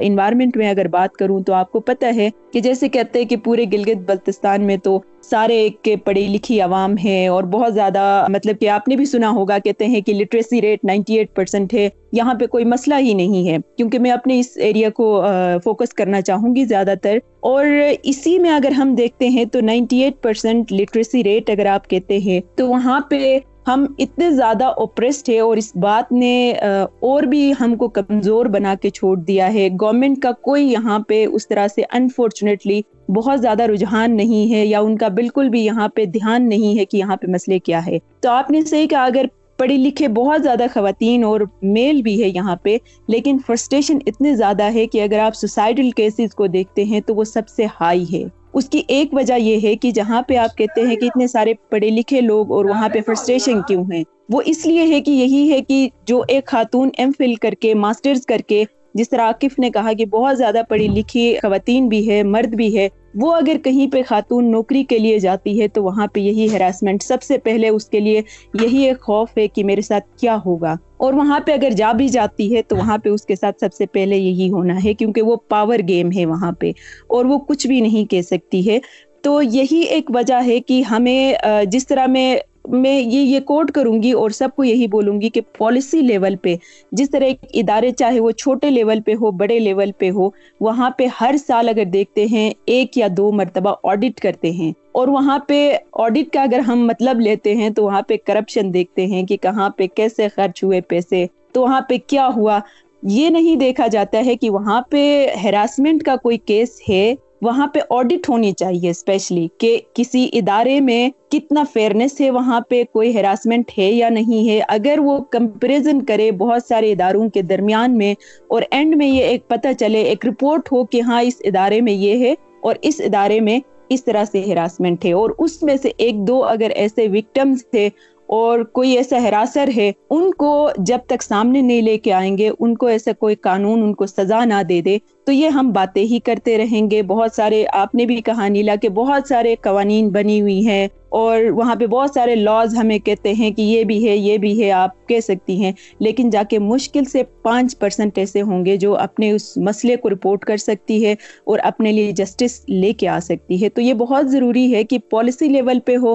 انوائرمنٹ میں اگر بات کروں تو آپ کو پتہ ہے کہ جیسے کہتے ہیں کہ پورے گلگت بلتستان میں تو سارے ایک کے پڑھی لکھی عوام ہے اور بہت زیادہ مطلب کہ آپ نے بھی سنا ہوگا کہتے ہیں کہ literacy rate ninety eight percent ہے۔ یہاں پہ کوئی مسئلہ ہی نہیں ہے۔ کیونکہ میں اپنے اس ایریا کو فوکس کرنا چاہوں گی زیادہ تر۔ اور اسی میں اگر ہم دیکھتے ہیں تو ninety eight percent literacy rate اگر آپ کہتے ہیں تو وہاں پہ ہم اتنے زیادہ اوپریسڈ ہے اور اس بات نے اور بھی ہم کو کمزور بنا کے چھوڑ دیا ہے۔ گورنمنٹ کا کوئی یہاں پہ اس طرح سے انفارچونیٹلی بہت زیادہ رجحان نہیں ہے یا ان کا بالکل بھی یہاں پہ دھیان نہیں ہے کہ یہاں پہ مسئلے کیا ہے۔ تو آپ نے صحیح کہا، اگر پڑھی لکھے بہت زیادہ خواتین اور میل بھی ہے یہاں پہ، لیکن فرسٹریشن اتنے زیادہ ہے کہ اگر آپ سوسائٹل کیسز کو دیکھتے ہیں تو وہ سب سے ہائی ہے۔ اس کی ایک وجہ یہ ہے کہ جہاں پہ آپ کہتے ہیں کہ اتنے سارے پڑھے لکھے لوگ اور وہاں پہ فرسٹریشن کیوں ہیں، وہ اس لیے ہے کہ یہی ہے کہ جو ایک خاتون ایم فل کر کے، ماسٹرز کر کے، جس طرح عاقف نے کہا کہ بہت زیادہ پڑھی لکھی خواتین بھی ہے، مرد بھی ہے وہ اگر کہیں پہ خاتون نوکری کے لیے جاتی ہے تو وہاں پہ یہی ہراسمنٹ سب سے پہلے اس کے لیے یہی ایک خوف ہے کہ میرے ساتھ کیا ہوگا۔ اور وہاں پہ اگر جا بھی جاتی ہے تو وہاں پہ اس کے ساتھ سب سے پہلے یہی ہونا ہے کیونکہ وہ پاور گیم ہے وہاں پہ۔ اور وہ کچھ بھی نہیں کہہ سکتی ہے۔ تو یہی ایک وجہ ہے کہ ہمیں جس طرح میں میں یہ یہ کوٹ کروں گی اور سب کو یہی بولوں گی کہ پالیسی لیول پہ جس طرح ایک ادارے چاہے وہ چھوٹے لیول پہ ہو، بڑے لیول پہ ہو، وہاں پہ ہر سال اگر دیکھتے ہیں، ایک یا دو مرتبہ آڈٹ کرتے ہیں۔ اور وہاں پہ آڈٹ کا اگر ہم مطلب لیتے ہیں تو وہاں پہ کرپشن دیکھتے ہیں کہ کہاں پہ کیسے خرچ ہوئے پیسے، تو وہاں پہ کیا ہوا؟ یہ نہیں دیکھا جاتا ہے کہ وہاں پہ ہراسمنٹ کا کوئی کیس ہے۔ وہاں پہ آڈٹ ہونی چاہیے اسپیشلی کہ کسی ادارے میں کتنا فیئرنیس ہے، وہاں پہ کوئی ہراسمنٹ ہے یا نہیں ہے۔ اگر وہ کمپیریزن کرے بہت سارے اداروں کے درمیان میں اور اینڈ میں یہ ایک پتہ چلے، ایک رپورٹ ہو کہ ہاں اس ادارے میں یہ ہے اور اس ادارے میں اس طرح سے ہراسمنٹ ہے اور اس میں سے ایک دو اگر ایسے وکٹمز تھے اور کوئی ایسا ہراسر ہے، ان کو جب تک سامنے نہیں لے کے آئیں گے، ان کو ایسا کوئی قانون، ان کو سزا نہ دے دے، تو یہ ہم باتیں ہی کرتے رہیں گے۔ بہت سارے، آپ نے بھی کہا نیلا کہ بہت سارے قوانین بنی ہوئی ہیں اور وہاں پہ بہت سارے لاز ہمیں کہتے ہیں کہ یہ بھی ہے، یہ بھی ہے، آپ کہہ سکتی ہیں۔ لیکن جا کے مشکل سے پانچ پرسنٹ ایسے ہوں گے جو اپنے اس مسئلے کو رپورٹ کر سکتی ہے اور اپنے لیے جسٹس لے کے آ سکتی ہے۔ تو یہ بہت ضروری ہے کہ پالیسی لیول پہ ہو۔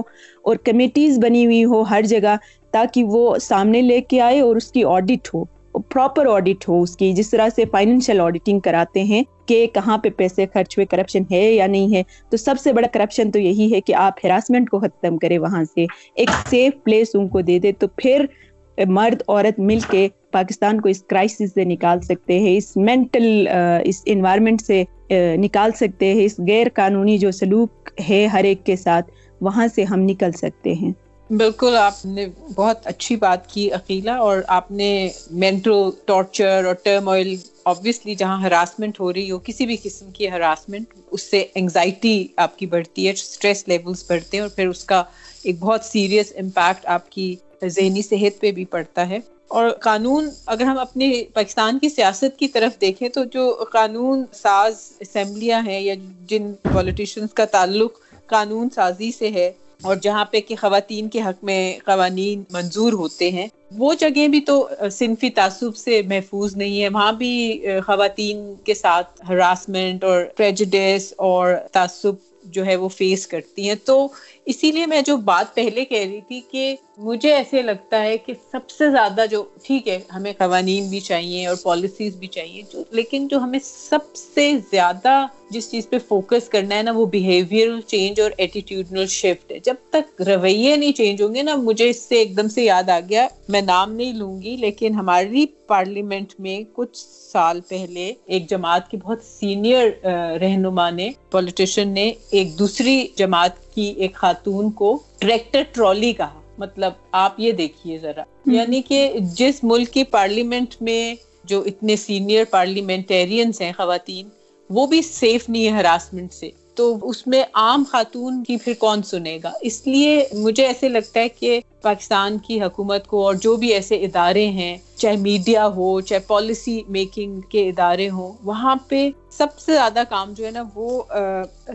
اور کمیٹیز بنی ہوئی ہو ہر جگہ تاکہ وہ سامنے لے کے آئے اور اس کی آڈٹ ہو پراپر آڈٹ ہو اس کی، جس طرح سے فائنینشیل آڈیٹنگ کراتے ہیں کہ کہاں پہ پیسے خرچ ہوئے کرپشن ہے یا نہیں ہے۔ تو سب سے بڑا کرپشن تو یہی ہے کہ آپ ہراسمنٹ کو ختم کرے وہاں سے۔ ایک سیف پلیس ان کو دے دے تو پھر مرد، عورت مل کے پاکستان کو اس کرائسس سے نکال سکتے ہیں، اس مینٹل اس انوائرمنٹ سے نکال سکتے ہیں، اس غیر قانونی جو سلوک ہے ہر ایک کے ساتھ۔ وہاں سے ہم نکل سکتے ہیں۔ بالکل، آپ نے بہت اچھی بات کی عقیلہ، اور آپ نے مینٹل ٹارچر اور ٹرم آئل آبویسلی جہاں ہراسمنٹ ہو رہی ہو، کسی بھی قسم کی ہراسمنٹ اس سے انگزائٹی آپ کی بڑھتی ہے اسٹریس لیولس بڑھتے ہیں، اور پھر اس کا ایک بہت سیریس امپیکٹ آپ کی ذہنی صحت پہ بھی پڑتا ہے۔ اور قانون، اگر ہم اپنے پاکستان کی سیاست کی طرف دیکھیں تو جو قانون ساز اسمبلیاں ہیں یا جن پولیٹیشنس کا تعلق قانون سازی سے ہے اور جہاں پہ کہ خواتین کے حق میں قوانین منظور ہوتے ہیں، وہ جگہیں بھی تو صنفی تعصب سے محفوظ نہیں ہے وہاں بھی خواتین کے ساتھ ہراسمنٹ اور پریجڈیس اور تعصب جو ہے وہ فیس کرتی ہیں۔ تو اسی لیے میں جو بات پہلے کہہ رہی تھی کہ مجھے ایسے لگتا ہے کہ سب سے زیادہ جو، ٹھیک ہے، ہمیں قوانین بھی چاہیے اور پالیسیز بھی چاہیے، جو، لیکن جو ہمیں سب سے زیادہ جس چیز پہ فوکس کرنا ہے نا، وہ بیہیویئر چینج اور ایٹیٹیوڈنل شفٹ ہے۔ جب تک رویے نہیں چینج ہوں گے نا، مجھے اس سے ایک دم سے یاد آ گیا، میں نام نہیں لوں گی، لیکن ہماری پارلیمنٹ میں کچھ سال پہلے ایک جماعت کی بہت سینئر رہنما نے پولیٹیشین نے ایک دوسری جماعت کی ایک خاتون کو ٹریکٹر ٹرالی کہا۔ مطلب آپ یہ دیکھیے ذرا۔ یعنی کہ جس ملک کی پارلیمنٹ میں جو اتنے سینئر پارلیمنٹرینس ہیں، خواتین، وہ بھی سیف نہیں ہے ہراسمنٹ سے۔ تو اس میں عام خاتون کی پھر کون سنے گا؟ اس لیے مجھے ایسے لگتا ہے کہ پاکستان کی حکومت کو اور جو بھی ایسے ادارے ہیں، چاہے میڈیا ہو، چاہے پالیسی میکنگ کے ادارے ہوں، وہاں پہ سب سے زیادہ کام جو ہے نا وہ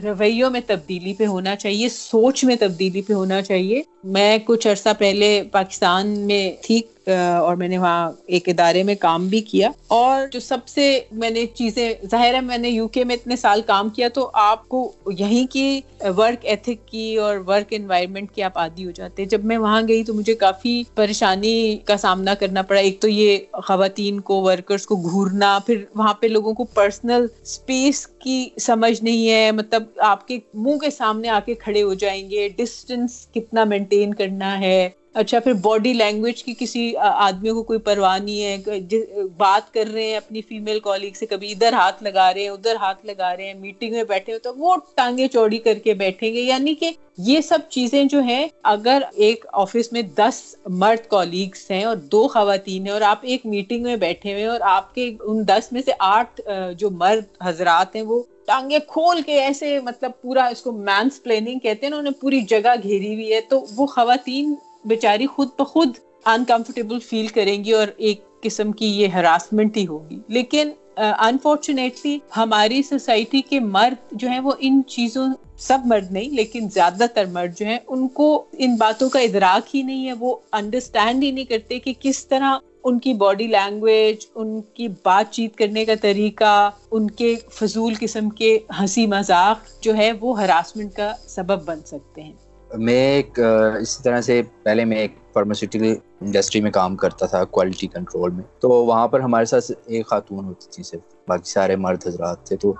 رویوں میں تبدیلی پہ ہونا چاہیے، سوچ میں تبدیلی پہ ہونا چاہیے۔ میں کچھ عرصہ پہلے پاکستان میں تھی اور میں نے وہاں ایک ادارے میں کام بھی کیا۔ اور جو سب سے میں نے چیزیں، ظاہر ہے میں نے یو کے میں اتنے سال کام کیا تو آپ کو یہیں کی ورک ایتھک کی اور ورک انوائرمنٹ کی آپ عادی ہو جاتے۔ جب میں وہاں گئی تو مجھے کافی پریشانی کا سامنا کرنا پڑا۔ ایک تو یہ خواتین کو ورکرز کو گھورنا، پھر وہاں پہ لوگوں کو پرسنل اسپیس کی سمجھ نہیں ہے۔ مطلب آپ کے منہ کے سامنے آ کے کھڑے ہو جائیں گے۔ ڈسٹینس کتنا مینٹین کرنا ہے۔ اچھا پھر باڈی لینگویج کی کسی آدمی کو کوئی پرواہ نہیں ہے؟ بات کر رہے ہیں اپنی فیمیل کالیگ سے، کبھی ادھر ہاتھ لگا رہے ہیں، ادھر ہاتھ لگا رہے ہیں میٹنگ میں بیٹھے ہو تو وہ ٹانگیں چوڑی کر کے بیٹھیں گے؟ یعنی کہ یہ سب چیزیں جو ہیں، اگر ایک آفس میں دس مرد کالیگس ہیں اور دو خواتین ہیں اور آپ ایک میٹنگ میں بیٹھے ہوئے ہیں اور آپ کے ان دس میں سے آٹھ جو مرد حضرات ہیں، وہ ٹانگیں کھول کے ایسے مطلب پورا اس کو مینس پلاننگ کہتے ہیں، انہوں نے پوری جگہ گھیری ہوئی ہے، تو وہ خواتین بیچاری خود بخود انکمفرٹیبل فیل کریں گی اور ایک قسم کی یہ ہراسمنٹ ہی ہوگی۔ لیکن انفارچونیٹلی ہماری سوسائٹی کے مرد جو ہیں وہ ان چیزوں، سب مرد نہیں، لیکن زیادہ تر مرد جو ہیں، ان کو ان باتوں کا ادراک ہی نہیں ہے۔ وہ انڈرسٹینڈ ہی نہیں کرتے کہ کس طرح ان کی باڈی لینگویج ان کی بات چیت کرنے کا طریقہ، ان کے فضول قسم کے ہنسی مذاق جو ہے وہ ہراسمنٹ کا سبب بن سکتے ہیں۔ میں ایک اسی طرح سے پہلے میں ایک فارماسیوٹیکل انڈسٹری میں کام کرتا تھا کوالٹی کنٹرول میں۔ تو وہاں پر ہمارے ساتھ ایک خاتون ہوتی تھی صرف، باقی سارے مرد حضرات تھے۔ تو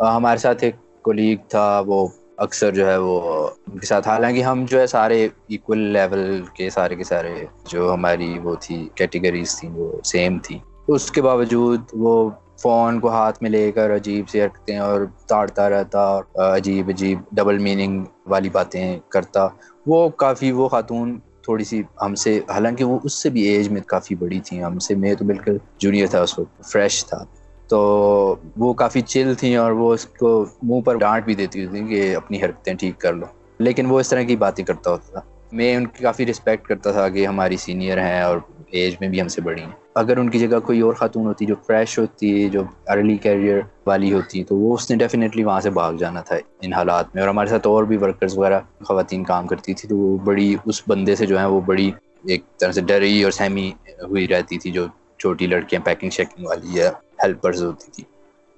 ہمارے ساتھ ایک کولیگ تھا، وہ اکثر جو ہے وہ ان کے ساتھ۔ حالانکہ ہم جو ہے سارے ایکول لیول کے، سارے کے سارے جو ہماری وہ تھی کیٹیگریز تھیں، وہ سیم تھی اس کے باوجود وہ فون کو ہاتھ میں لے کر عجیب سی حرکتیں اور تاڑتا رہتا اور عجیب عجیب ڈبل میننگ والی باتیں کرتا۔ وہ کافی، وہ خاتون تھوڑی سی ہم سے، حالانکہ وہ اس سے بھی ایج میں کافی بڑی تھیں۔ ہم سے میں تو بالکل جونیئر تھا، اس وقت فریش تھا۔ تو وہ کافی چل تھیں اور وہ اس کو منہ پر ڈانٹ بھی دیتی تھیں کہ اپنی حرکتیں ٹھیک کر لو۔ لیکن وہ اس طرح کی باتیں کرتا ہوتا تھا۔ میں ان کی کافی رسپیکٹ کرتا تھا کہ ہماری سینئر ہیں اور ایج میں بھی ہم سے بڑی ہیں۔ اگر ان کی جگہ کوئی اور خاتون ہوتی جو فریش ہوتی، جو ارلی کیریئر والی ہوتی، تو وہ اس نے ڈیفینیٹلی وہاں سے بھاگ جانا تھا ان حالات میں۔ اور ہمارے ساتھ اور بھی ورکرز وغیرہ، خواتین کام کرتی تھی، تو وہ بڑی، اس بندے سے جو ہے وہ بڑی ایک طرح سے ڈری اور سہمی ہوئی رہتی تھی۔ جو چھوٹی لڑکیاں پیکنگ شیکنگ والی یا ہیلپرز ہوتی تھی۔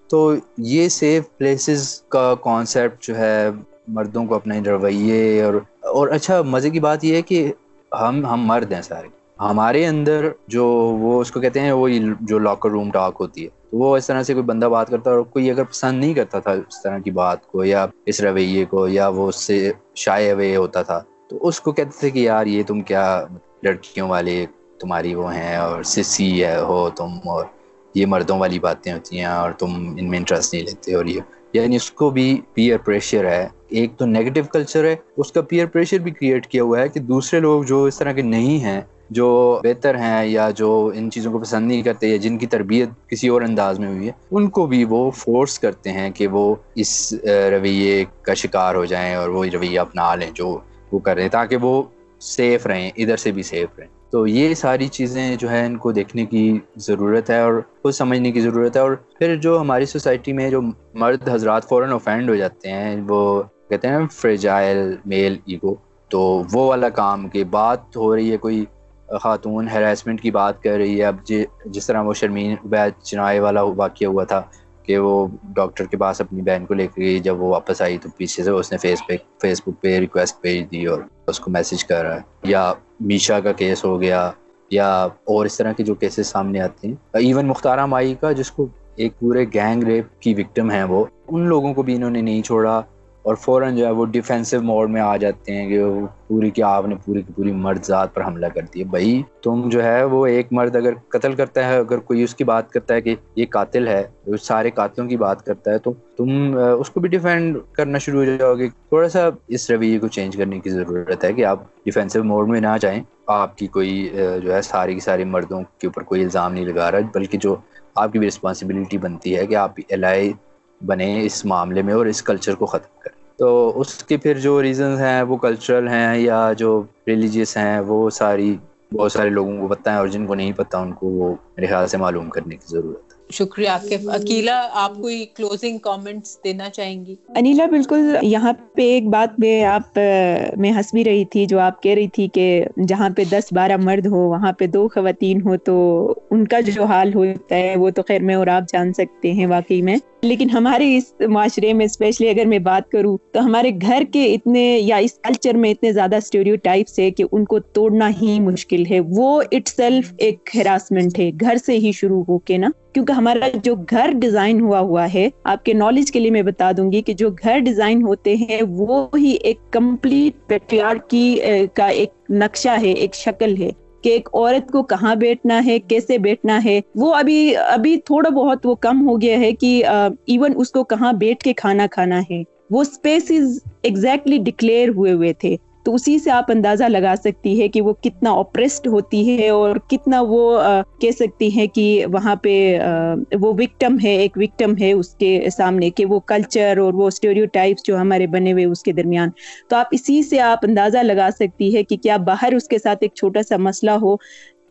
تو یہ سیف پلیسز کا کانسیپٹ جو ہے، مردوں کو اپنے رویے اور اور اچھا مزے کی بات یہ ہے کہ ہم ہم مرد ہیں سارے۔ ہمارے اندر جو وہ اس کو کہتے ہیں وہ جو لاکر روم ٹاک ہوتی ہے۔ تو وہ اس طرح سے کوئی بندہ بات کرتا ہے اور کوئی اگر پسند نہیں کرتا تھا اس طرح کی بات کو، یا اس رویے کو، یا وہ اس سے شائع ہوئے ہوتا تھا، تو اس کو کہتے تھے کہ یار، یہ تم کیا لڑکیوں والے تمہاری وہ ہیں اور سسی ہے، ہو تم اور یہ مردوں والی باتیں ہوتی ہیں اور تم ان میں انٹرسٹ نہیں لیتے اور یہ۔ یعنی اس کو بھی پیئر پریشر ہے۔ ایک تو نیگیٹو کلچر ہے، اس کا پیئر پریشر بھی کریٹ کیا ہوا ہے کہ دوسرے لوگ جو اس طرح کے نہیں ہیں جو بہتر ہیں یا جو ان چیزوں کو پسند نہیں کرتے یا جن کی تربیت کسی اور انداز میں ہوئی ہے، ان کو بھی وہ فورس کرتے ہیں کہ وہ اس رویے کا شکار ہو جائیں اور وہ رویہ اپنا لیں جو وہ کر رہے ہیں، تاکہ وہ سیف رہیں، ادھر سے بھی سیف رہیں۔ تو یہ ساری چیزیں جو ہے ان کو دیکھنے کی ضرورت ہے اور خود سمجھنے کی ضرورت ہے۔ اور پھر جو ہماری سوسائٹی میں جو مرد حضرات فوراً اوفینڈ ہو جاتے ہیں، وہ کہتے ہیں فریجائل میل ایگو تو وہ والا کام کہ بات ہو رہی ہے، کوئی خاتون ہراسمنٹ کی بات کر رہی ہے۔ اب جی، جس طرح وہ شرمین عبید چنائے والا واقعہ ہوا تھا کہ وہ ڈاکٹر کے پاس اپنی بہن کو لے کے گئی، جب وہ واپس آئی تو پیچھے سے اس نے فیس پہ فیس بک پہ ریکویسٹ بھیج دی اور اس کو میسج کر رہا ہے۔ یا میشا کا کیس ہو گیا، یا اور اس طرح کے جو کیسز سامنے آتے ہیں۔ ایون مختارہ مائی کا، جس کو ایک پورے گینگ ریپ کی وکٹم ہے وہ، ان لوگوں کو بھی انہوں نے نہیں چھوڑا۔ اور فوراً جو ہے وہ ڈیفینسو موڈ میں آ جاتے ہیں کہ وہ پوری کی آپ نے پوری کی پوری مرد ذات پر حملہ کر دیا۔ بھائی، تم جو ہے وہ ایک مرد اگر قتل کرتا ہے، اگر کوئی اس کی بات کرتا ہے کہ یہ قاتل ہے سارے قاتلوں کی بات کرتا ہے، تو تم اس کو بھی ڈیفینڈ کرنا شروع ہو جاؤ گے۔ تھوڑا سا اس رویے کو چینج کرنے کی ضرورت ہے کہ آپ ڈیفینسو موڈ میں نہ جائیں۔ آپ کی کوئی جو ہے ساری کی ساری مردوں کے اوپر کوئی الزام نہیں لگا رہا، بلکہ جو آپ کی بھی رسپانسبلٹی بنتی ہے کہ آپ الائی بنے اس معاملے میں اور اس کلچر کو ختم کریں۔ تو اس کے پھر جو ریزنز ہیں وہ کلچرل ہیں یا جو ریلیجیس ہیں وہ ساری بہت سارے لوگوں کو پتہ ہے اور جن کو نہیں پتہ ان کو وہ میرے خیال سے معلوم کرنے کی ضرورت ہے۔ شکریہ عاقف اکیلا آپ کوئی کلوزنگ کامنٹس دینا چاہیں گی؟ انیلا بالکل یہاں پہ ایک بات میں آپ میں ہنس بھی رہی تھی جو آپ کہہ رہی تھی کہ جہاں پہ دس بارہ مرد ہو وہاں پہ دو خواتین ہو تو ان کا جو حال ہوتا ہے وہ تو خیر میں اور آپ جان سکتے ہیں واقعی میں۔ لیکن ہمارے اس معاشرے میں اسپیشلی اگر میں بات کروں تو ہمارے گھر کے اتنے یا اس کلچر میں اتنے زیادہ اسٹیریو ٹائپس ہے کہ ان کو توڑنا ہی مشکل ہے۔ وہ اٹ سیلف ایک ہراسمنٹ ہے، گھر سے ہی شروع ہو کے نا۔ کیونکہ ہمارا جو گھر ڈیزائن ہوا ہوا ہے، آپ کے نالج کے لیے میں بتا دوں گی کہ جو گھر ڈیزائن ہوتے ہیں، وہ ہی ایک کمپلیٹ پیٹریار کی کا ایک نقشہ ہے، ایک شکل ہے۔ کہ ایک عورت کو کہاں بیٹھنا ہے، کیسے بیٹھنا ہے، وہ ابھی ابھی تھوڑا بہت وہ کم ہو گیا ہے کہ ایون اس کو کہاں بیٹھ کے کھانا کھانا ہے۔ وہ اسپیسیز ایگزیکٹلی ڈکلیئر ہوئے ہوئے تھے۔ تو اسی سے آپ اندازہ لگا سکتی ہے کہ وہ کتنا اوپریسڈ ہوتی ہے اور کتنا وہ کہہ سکتی ہے کہ وہاں پہ وہ وکٹم ہے، ایک وکٹم ہے اس کے سامنے کہ وہ کلچر اور وہ اسٹیریو ٹائپس جو ہمارے بنے ہوئے اس کے درمیان۔ تو آپ اسی سے آپ اندازہ لگا سکتی ہے کہ کیا باہر اس کے ساتھ ایک چھوٹا سا مسئلہ ہو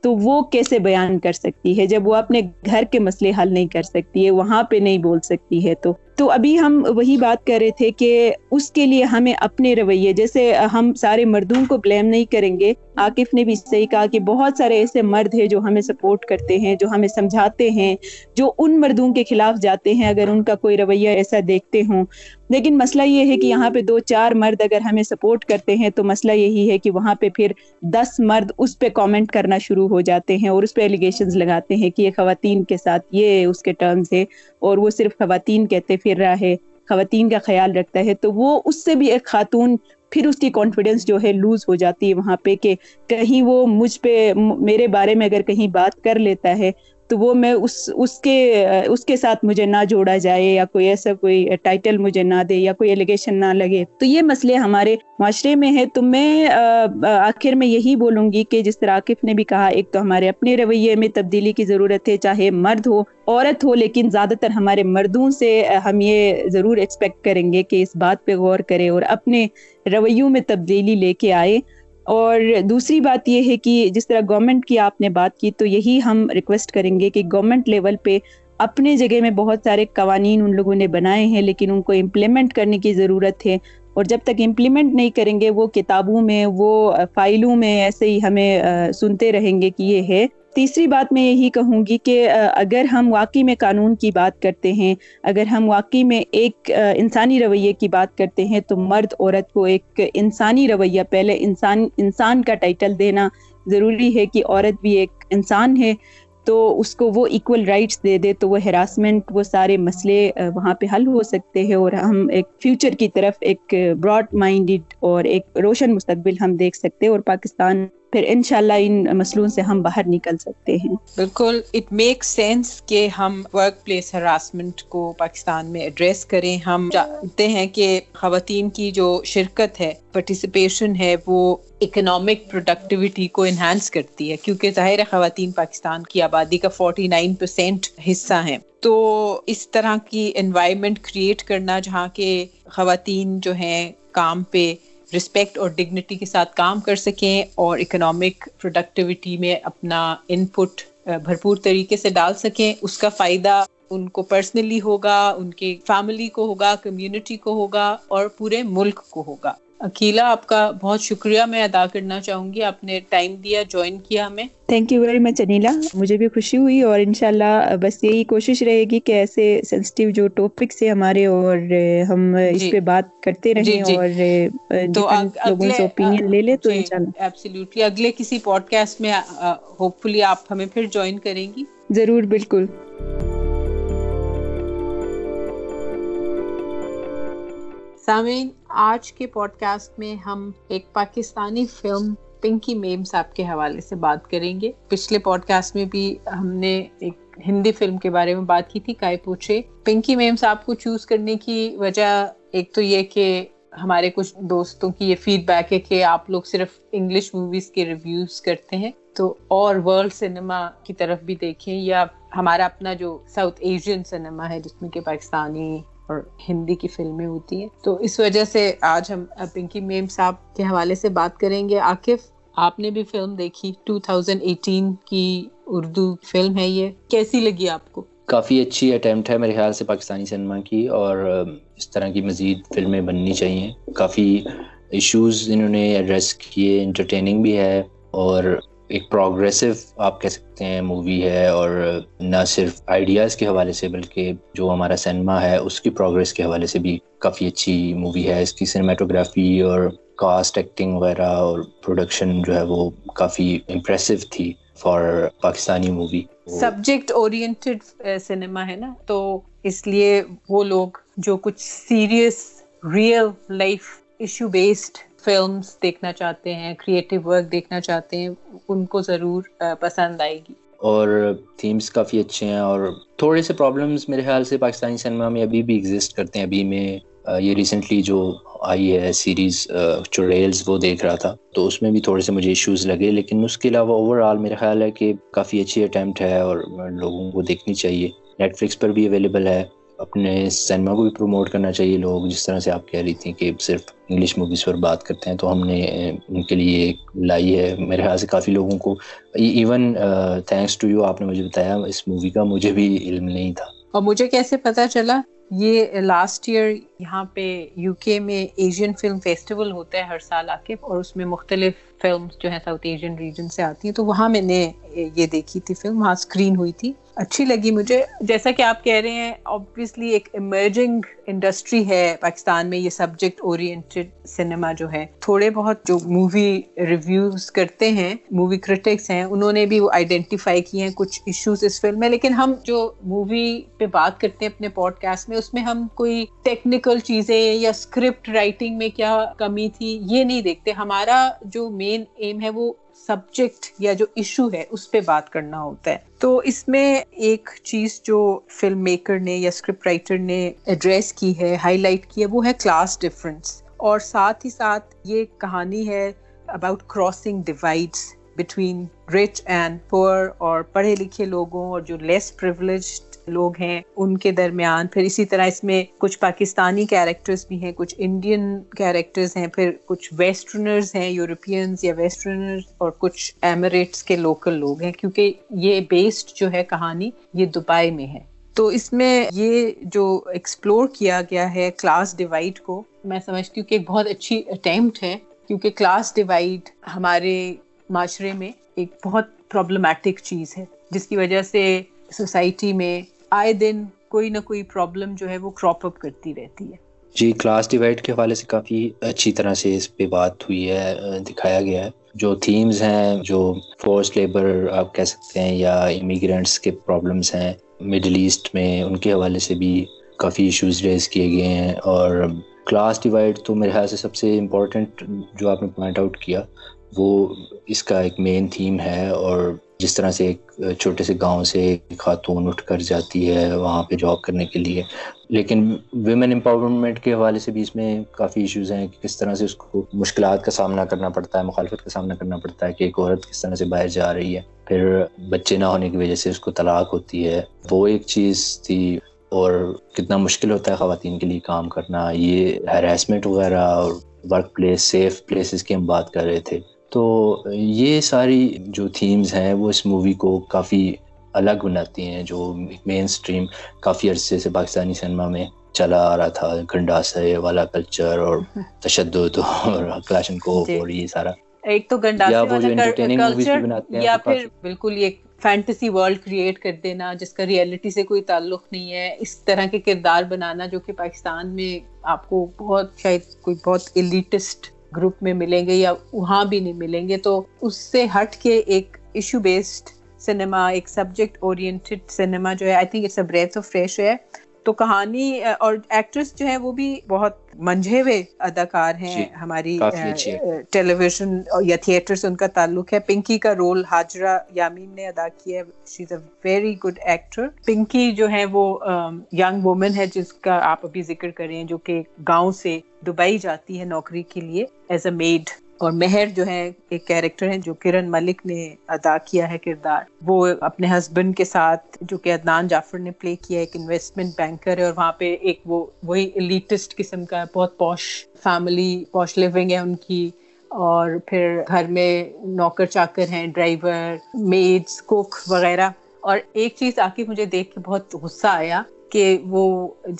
تو وہ کیسے بیان کر سکتی ہے؟ جب وہ اپنے گھر کے مسئلے حل نہیں کر سکتی ہے، وہاں پہ نہیں بول سکتی ہے تو تو ابھی ہم وہی بات کر رہے تھے کہ اس کے لیے ہمیں اپنے رویے، جیسے ہم سارے مردوں کو بلیم نہیں کریں گے۔ عاقف نے بھی صحیح کہا کہ بہت سارے ایسے مرد ہیں جو ہمیں سپورٹ کرتے ہیں، جو ہمیں سمجھاتے ہیں، جو ان مردوں کے خلاف جاتے ہیں اگر ان کا کوئی رویہ ایسا دیکھتے ہوں۔ لیکن مسئلہ یہ ہے کہ یہاں پہ دو چار مرد اگر ہمیں سپورٹ کرتے ہیں تو مسئلہ یہی ہے کہ وہاں پہ پھر دس مرد اس پہ کامنٹ کرنا شروع ہو جاتے ہیں اور اس پہ ایلیگیشنز لگاتے ہیں کہ یہ خواتین کے ساتھ یہ اس کے ٹرمز ہے اور وہ صرف خواتین کہتے پھر رہا ہے، خواتین کا خیال رکھتا ہے، تو وہ اس سے بھی ایک خاتون، پھر اس کی کانفیڈینس جو ہے لوز ہو جاتی ہے وہاں پہ کہ کہیں وہ مجھ پہ میرے بارے میں اگر کہیں بات کر لیتا ہے تو وہ میں اس اس کے اس کے ساتھ مجھے نہ جوڑا جائے یا کوئی ایسا کوئی ٹائٹل مجھے نہ دے یا کوئی ایلیگیشن نہ لگے۔ تو یہ مسئلے ہمارے معاشرے میں ہے تو میں آخر میں یہی بولوں گی کہ جس طرح عاقف نے بھی کہا، ایک تو ہمارے اپنے رویے میں تبدیلی کی ضرورت ہے، چاہے مرد ہو، عورت ہو، لیکن زیادہ تر ہمارے مردوں سے ہم یہ ضرور ایکسپیکٹ کریں گے کہ اس بات پہ غور کرے اور اپنے رویوں میں تبدیلی لے کے آئے۔ اور دوسری بات یہ ہے کہ جس طرح گورنمنٹ کی آپ نے بات کی تو یہی ہم ریکویسٹ کریں گے کہ گورنمنٹ لیول پہ اپنے جگہ میں بہت سارے قوانین ان لوگوں نے بنائے ہیں لیکن ان کو امپلیمنٹ کرنے کی ضرورت ہے اور جب تک امپلیمنٹ نہیں کریں گے وہ کتابوں میں، وہ فائلوں میں ایسے ہی ہمیں سنتے رہیں گے کہ یہ ہے۔ تیسری بات میں یہی کہوں گی کہ اگر ہم واقعی میں قانون کی بات کرتے ہیں، اگر ہم واقعی میں ایک انسانی رویے کی بات کرتے ہیں، تو مرد، عورت کو ایک انسانی رویہ، پہلے انسان انسان کا ٹائٹل دینا ضروری ہے کہ عورت بھی ایک انسان ہے، تو اس کو وہ ایکول رائٹس دے دے، تو وہ ہراسمنٹ وہ سارے مسئلے وہاں پہ حل ہو سکتے ہیں اور ہم ایک فیوچر کی طرف ایک براڈ مائنڈڈ اور ایک روشن مستقبل ہم دیکھ سکتے اور پاکستان پھر انشاءاللہ ان مسئلوں سے ہم باہر نکل سکتے ہیں۔ بالکل اٹ میک سینس کہ ہم ورک پلیس ہراسمنٹ کو پاکستان میں ایڈریس کریں۔ ہم جانتے ہیں کہ خواتین کی جو شرکت ہے پارٹیسپیشن ہے، وہ اکنامک پروڈکٹیوٹی کو انہانس کرتی ہے۔ کیونکہ ظاہر خواتین پاکستان کی آبادی کا فورٹی نائن پرسینٹ حصہ ہیں۔ تو اس طرح کی انوائرمنٹ کریٹ کرنا، جہاں کے خواتین جو ہیں کام پہ رسپیکٹ اور ڈگنیٹی کے ساتھ کام کر سکیں اور اکنامک پروڈکٹیوٹی میں اپنا ان پٹ uh, بھرپور طریقے سے ڈال سکیں۔ اس کا فائدہ ان کو پرسنلی ہوگا، ان کے فیملی کو ہوگا کمیونٹی کو ہوگا اور پورے ملک کو ہوگا۔ اکیلا آپ کا بہت شکریہ میں ادا کرنا چاہوں گی۔ آپ نے ٹائم دیا جوائن کیا ہمیں۔ Thank you very much Anila مجھے بھی خوشی ہوئی اور انشاءاللہ بس یہی کوشش رہے گی کہ ایسے سینسٹیو جو ٹاپکس ہیں ہمارے اور ہم اس جی۔ پہ بات کرتے رہیں جی، جی۔ اور لوگوں سے اوپینین لے لے تو انشاءاللہ۔ ایبسلیوٹلی اگلے کسی پوڈ کاسٹ میں ہوپ فلی آپ ہمیں پھر جوائن کریں گی۔ ضرور بالکل۔ سامعین، آج کے پوڈ کاسٹ میں ہم ایک پاکستانی فلم پنکی میم صاحب کے حوالے سے بات کریں گے۔ پچھلے پوڈ کاسٹ میں بھی ہم نے ایک ہندی فلم کے بارے میں بات کی تھی، کائے پوچھے۔ پنکی میم صاحب کو چوز کرنے کی وجہ ایک تو یہ کہ ہمارے کچھ دوستوں کی یہ فیڈ بیک ہے کہ آپ لوگ صرف انگلش موویز کے ریویوز کرتے ہیں۔ تو اور ورلڈ سنیما کی طرف بھی دیکھیں، یا ہمارا اپنا جو ساؤتھ ایشین سنیما ہے، جس میں کہ پاکستانی اور ہندی کی فلمیں ہوتی ہیں۔ تو اس وجہ سے آج ہم پنکی میم صاحب کے حوالے سے بات کریں گے۔ عاقف آپ نے بھی فلم دیکھی۔ 2018 کی اردو فلم ہے یہ۔ کیسی لگی آپ کو؟ کافی اچھی اٹیمپٹ ہے میرے خیال سے پاکستانی سنیما کی اور اس طرح کی مزید فلمیں بننی چاہیے۔ کافی ایشوز انہوں نے ایڈریس کیے انٹرٹیننگ بھی ہے اور ایک پروگریسو آپ کہہ سکتے ہیں مووی ہے اور نہ صرف آئیڈیاز کے حوالے سے بلکہ جو ہمارا سنیما ہے اس کی پروگریس کے حوالے سے بھی کافی اچھی مووی ہے۔ اس کی سنیماٹوگرافی اور کاسٹ ایکٹنگ وغیرہ اور پروڈکشن جو ہے وہ کافی امپریسو تھی for Pakistani movie subject oriented cinema ہے نا؟ تو اس لیے وہ لوگ جو کچھ serious real life issue based films دیکھنا چاہتے ہیں کریٹو ورک دیکھنا چاہتے ہیں، ان کو ضرور پسند آئے گی۔ اور تھیمس کافی اچھے ہیں اور تھوڑے سے پرابلمس میرے خیال سے پاکستانی سنیما میں ابھی بھی ایگزسٹ کرتے ہیں۔ ابھی میں یہ ریسنٹلی جو آئی ہے سیریز چوریلز وہ دیکھ رہا تھا، تو اس میں بھی تھوڑے سے مجھے ایشوز لگے۔ لیکن اس کے علاوہ اوور آل میرا خیال ہے کہ کافی اچھی اٹیمپٹ ہے اور لوگوں کو دیکھنی چاہیے۔ نیٹ فلکس پر بھی اویلیبل ہے۔ اپنے سنیما کو بھی پروموٹ کرنا چاہیے لوگ، جس طرح سے آپ کہہ رہی تھیں کہ صرف انگلش موویز پر بات کرتے ہیں، تو ہم نے ان کے لیے لائی ہے۔ میرے خیال سے کافی لوگوں کو ایون تھینکس ٹو یو آپ نے مجھے بتایا، اس مووی کا مجھے بھی علم نہیں تھا۔ اور مجھے کیسے پتا چلا؟ یہ لاسٹ ایئر یہاں پہ یو کے میں ایشین فلم فیسٹیول ہوتا ہے ہر سال آ کے، اور اس میں مختلف فلم جو ہے ساؤتھ ایشین ریجن سے آتی ہیں، تو وہاں میں نے یہ دیکھی تھی فلم وہاں اسکرین ہوئی تھی۔ اچھی لگی مجھے۔ جیسا کہ آپ کہہ رہے ہیں آبویسلی ایک ایمرجنگ انڈسٹری ہے پاکستان میں، یہ سبجیکٹ اورینٹیڈ سنیما جو ہے۔ تھوڑے بہت جو مووی ریویوز کرتے ہیں مووی کرٹکس ہیں، انہوں نے بھی وہ آئیڈینٹیفائی کیے ہیں کچھ ایشوز اس فلم میں۔ لیکن ہم جو مووی پہ بات کرتے ہیں اپنے پوڈ کاسٹ میں، اس میں ہم کوئی ٹیکنیکل چیزیں یا اسکرپٹ رائٹنگ میں کیا کمی تھی، یہ نہیں دیکھتے۔ ہمارا جو مین ایم ہے وہ سبجیکٹ یا جو ایشو ہے اس پہ بات کرنا ہوتا ہے۔ تو اس میں ایک چیز جو فلم میکر نے یا اسکرپٹ رائٹر نے ایڈریس کی ہے ہائی لائٹ کی ہے، وہ ہے کلاس ڈفرینس اور ساتھ ہی ساتھ یہ کہانی ہے about crossing divides between rich and poor اور پڑھے لکھے لوگوں اور جو لیس پریولیجڈ لوگ ہیں ان کے درمیان۔ پھر اسی طرح اس میں کچھ پاکستانی کیریکٹرز بھی ہیں، کچھ انڈین کیریکٹرز ہیں، پھر کچھ ویسٹرنرز ہیں یورپینز یا ویسٹرنرز اور کچھ ایمریٹس کے لوکل لوگ ہیں۔ کیونکہ یہ بیسڈ جو ہے کہانی، یہ دبئی میں ہے۔ تو اس میں یہ جو ایکسپلور کیا گیا ہے کلاس ڈیوائڈ کو، میں سمجھتی ہوں کہ ایک بہت اچھی اٹیمپٹ ہے۔ کیونکہ کلاس ڈیوائڈ ہمارے معاشرے میں ایک بہت پرابلمٹک چیز ہے، جس کی وجہ سے سوسائٹی میں آئے دن کوئی نہ کوئی پرابلم جو ہے وہ کراپ اپ کرتی رہتی ہے۔ جی کلاس ڈیوائڈ کے حوالے سے کافی اچھی طرح سے اس پہ بات ہوئی ہے، دکھایا گیا ہے۔ جو تھیمز ہیں، جو فورس لیبر آپ کہہ سکتے ہیں، یا امیگرینٹس کے پرابلمس ہیں مڈل ایسٹ میں ان کے حوالے سے بھی کافی ایشوز ریز کیے گئے ہیں۔ اور کلاس ڈیوائڈ تو میرے خیال سے سب سے امپورٹنٹ جو آپ نے پوائنٹ آؤٹ کیا، وہ اس کا ایک مین تھیم ہے۔ اور جس طرح سے ایک چھوٹے سے گاؤں سے خاتون اٹھ کر جاتی ہے وہاں پہ جاب کرنے کے لیے۔ لیکن ویمن امپاورمنٹ کے حوالے سے بھی اس میں کافی ایشوز ہیں کہ کس طرح سے اس کو مشکلات کا سامنا کرنا پڑتا ہے، مخالفت کا سامنا کرنا پڑتا ہے کہ ایک عورت کس طرح سے باہر جا رہی ہے۔ پھر بچے نہ ہونے کی وجہ سے اس کو طلاق ہوتی ہے۔ وہ ایک چیز تھی اور کتنا مشکل ہوتا ہے خواتین کے لیے کام کرنا۔ یہ ہیراسمنٹ وغیرہ اور ورک پلیس سیف پلیسز کی ہم بات کر رہے تھے۔ تو یہ ساری جو تھیمز ہیں وہ اس مووی کو کافی الگ بناتی ہیں جو مین اسٹریم کافی عرصے سے پاکستانی سنیما میں چلا آ رہا تھا۔ گنڈاسے والا کلچر اور تشدد اور کلاشن کو جی۔ اور یہ سارا۔ ایک تو یا پھر بالکل یہ فینٹسی ورلڈ کریٹ کر دینا جس کا ریئلٹی سے کوئی تعلق نہیں ہے۔ اس طرح کے کردار بنانا جو کہ پاکستان میں آپ کو بہت شاید کوئی بہت ایلیٹسٹ گروپ میں ملیں گے یا وہاں بھی نہیں ملیں گے، تو اس سے ہٹ کے ایک ایشو بیسڈ سنیما ایک سبجیکٹ اورینٹیڈ سنیما جو ہے I think it's a breath of fresh ہے تو کہانی، اور ایکٹریس جو ہے وہ بھی بہت منجھے ہوئے اداکار ہیں جی، ہماری ٹیلی ویژن یا تھیٹر سے ان کا تعلق ہے۔ پنکی کا رول حاجرہ یامین نے ادا کیا ہے۔ She is a very good actor Pinky جو ہے وہ ینگ وومن ہے جس کا آپ ابھی ذکر کریں جو کہ گاؤں سے دبئی جاتی ہے نوکری کے لیے ایز اے میڈ اور مہر جو ہے ایک کیریکٹر ہے جو کرن ملک نے ادا کیا ہے کردار۔ وہ اپنے ہسبینڈ کے ساتھ، جو کہ عدنان جعفر نے پلے کیا، ایک انویسٹمنٹ بینکر ہے اور وہاں پہ ایک وہ، وہی لیٹسٹ قسم کا بہت پوش فیملی پوش لیونگ ہے ان کی۔ اور پھر گھر میں نوکر چاکر ہیں ڈرائیور میڈس کوک وغیرہ۔ اور ایک چیز آ کے مجھے دیکھ کے بہت غصہ آیا کہ وہ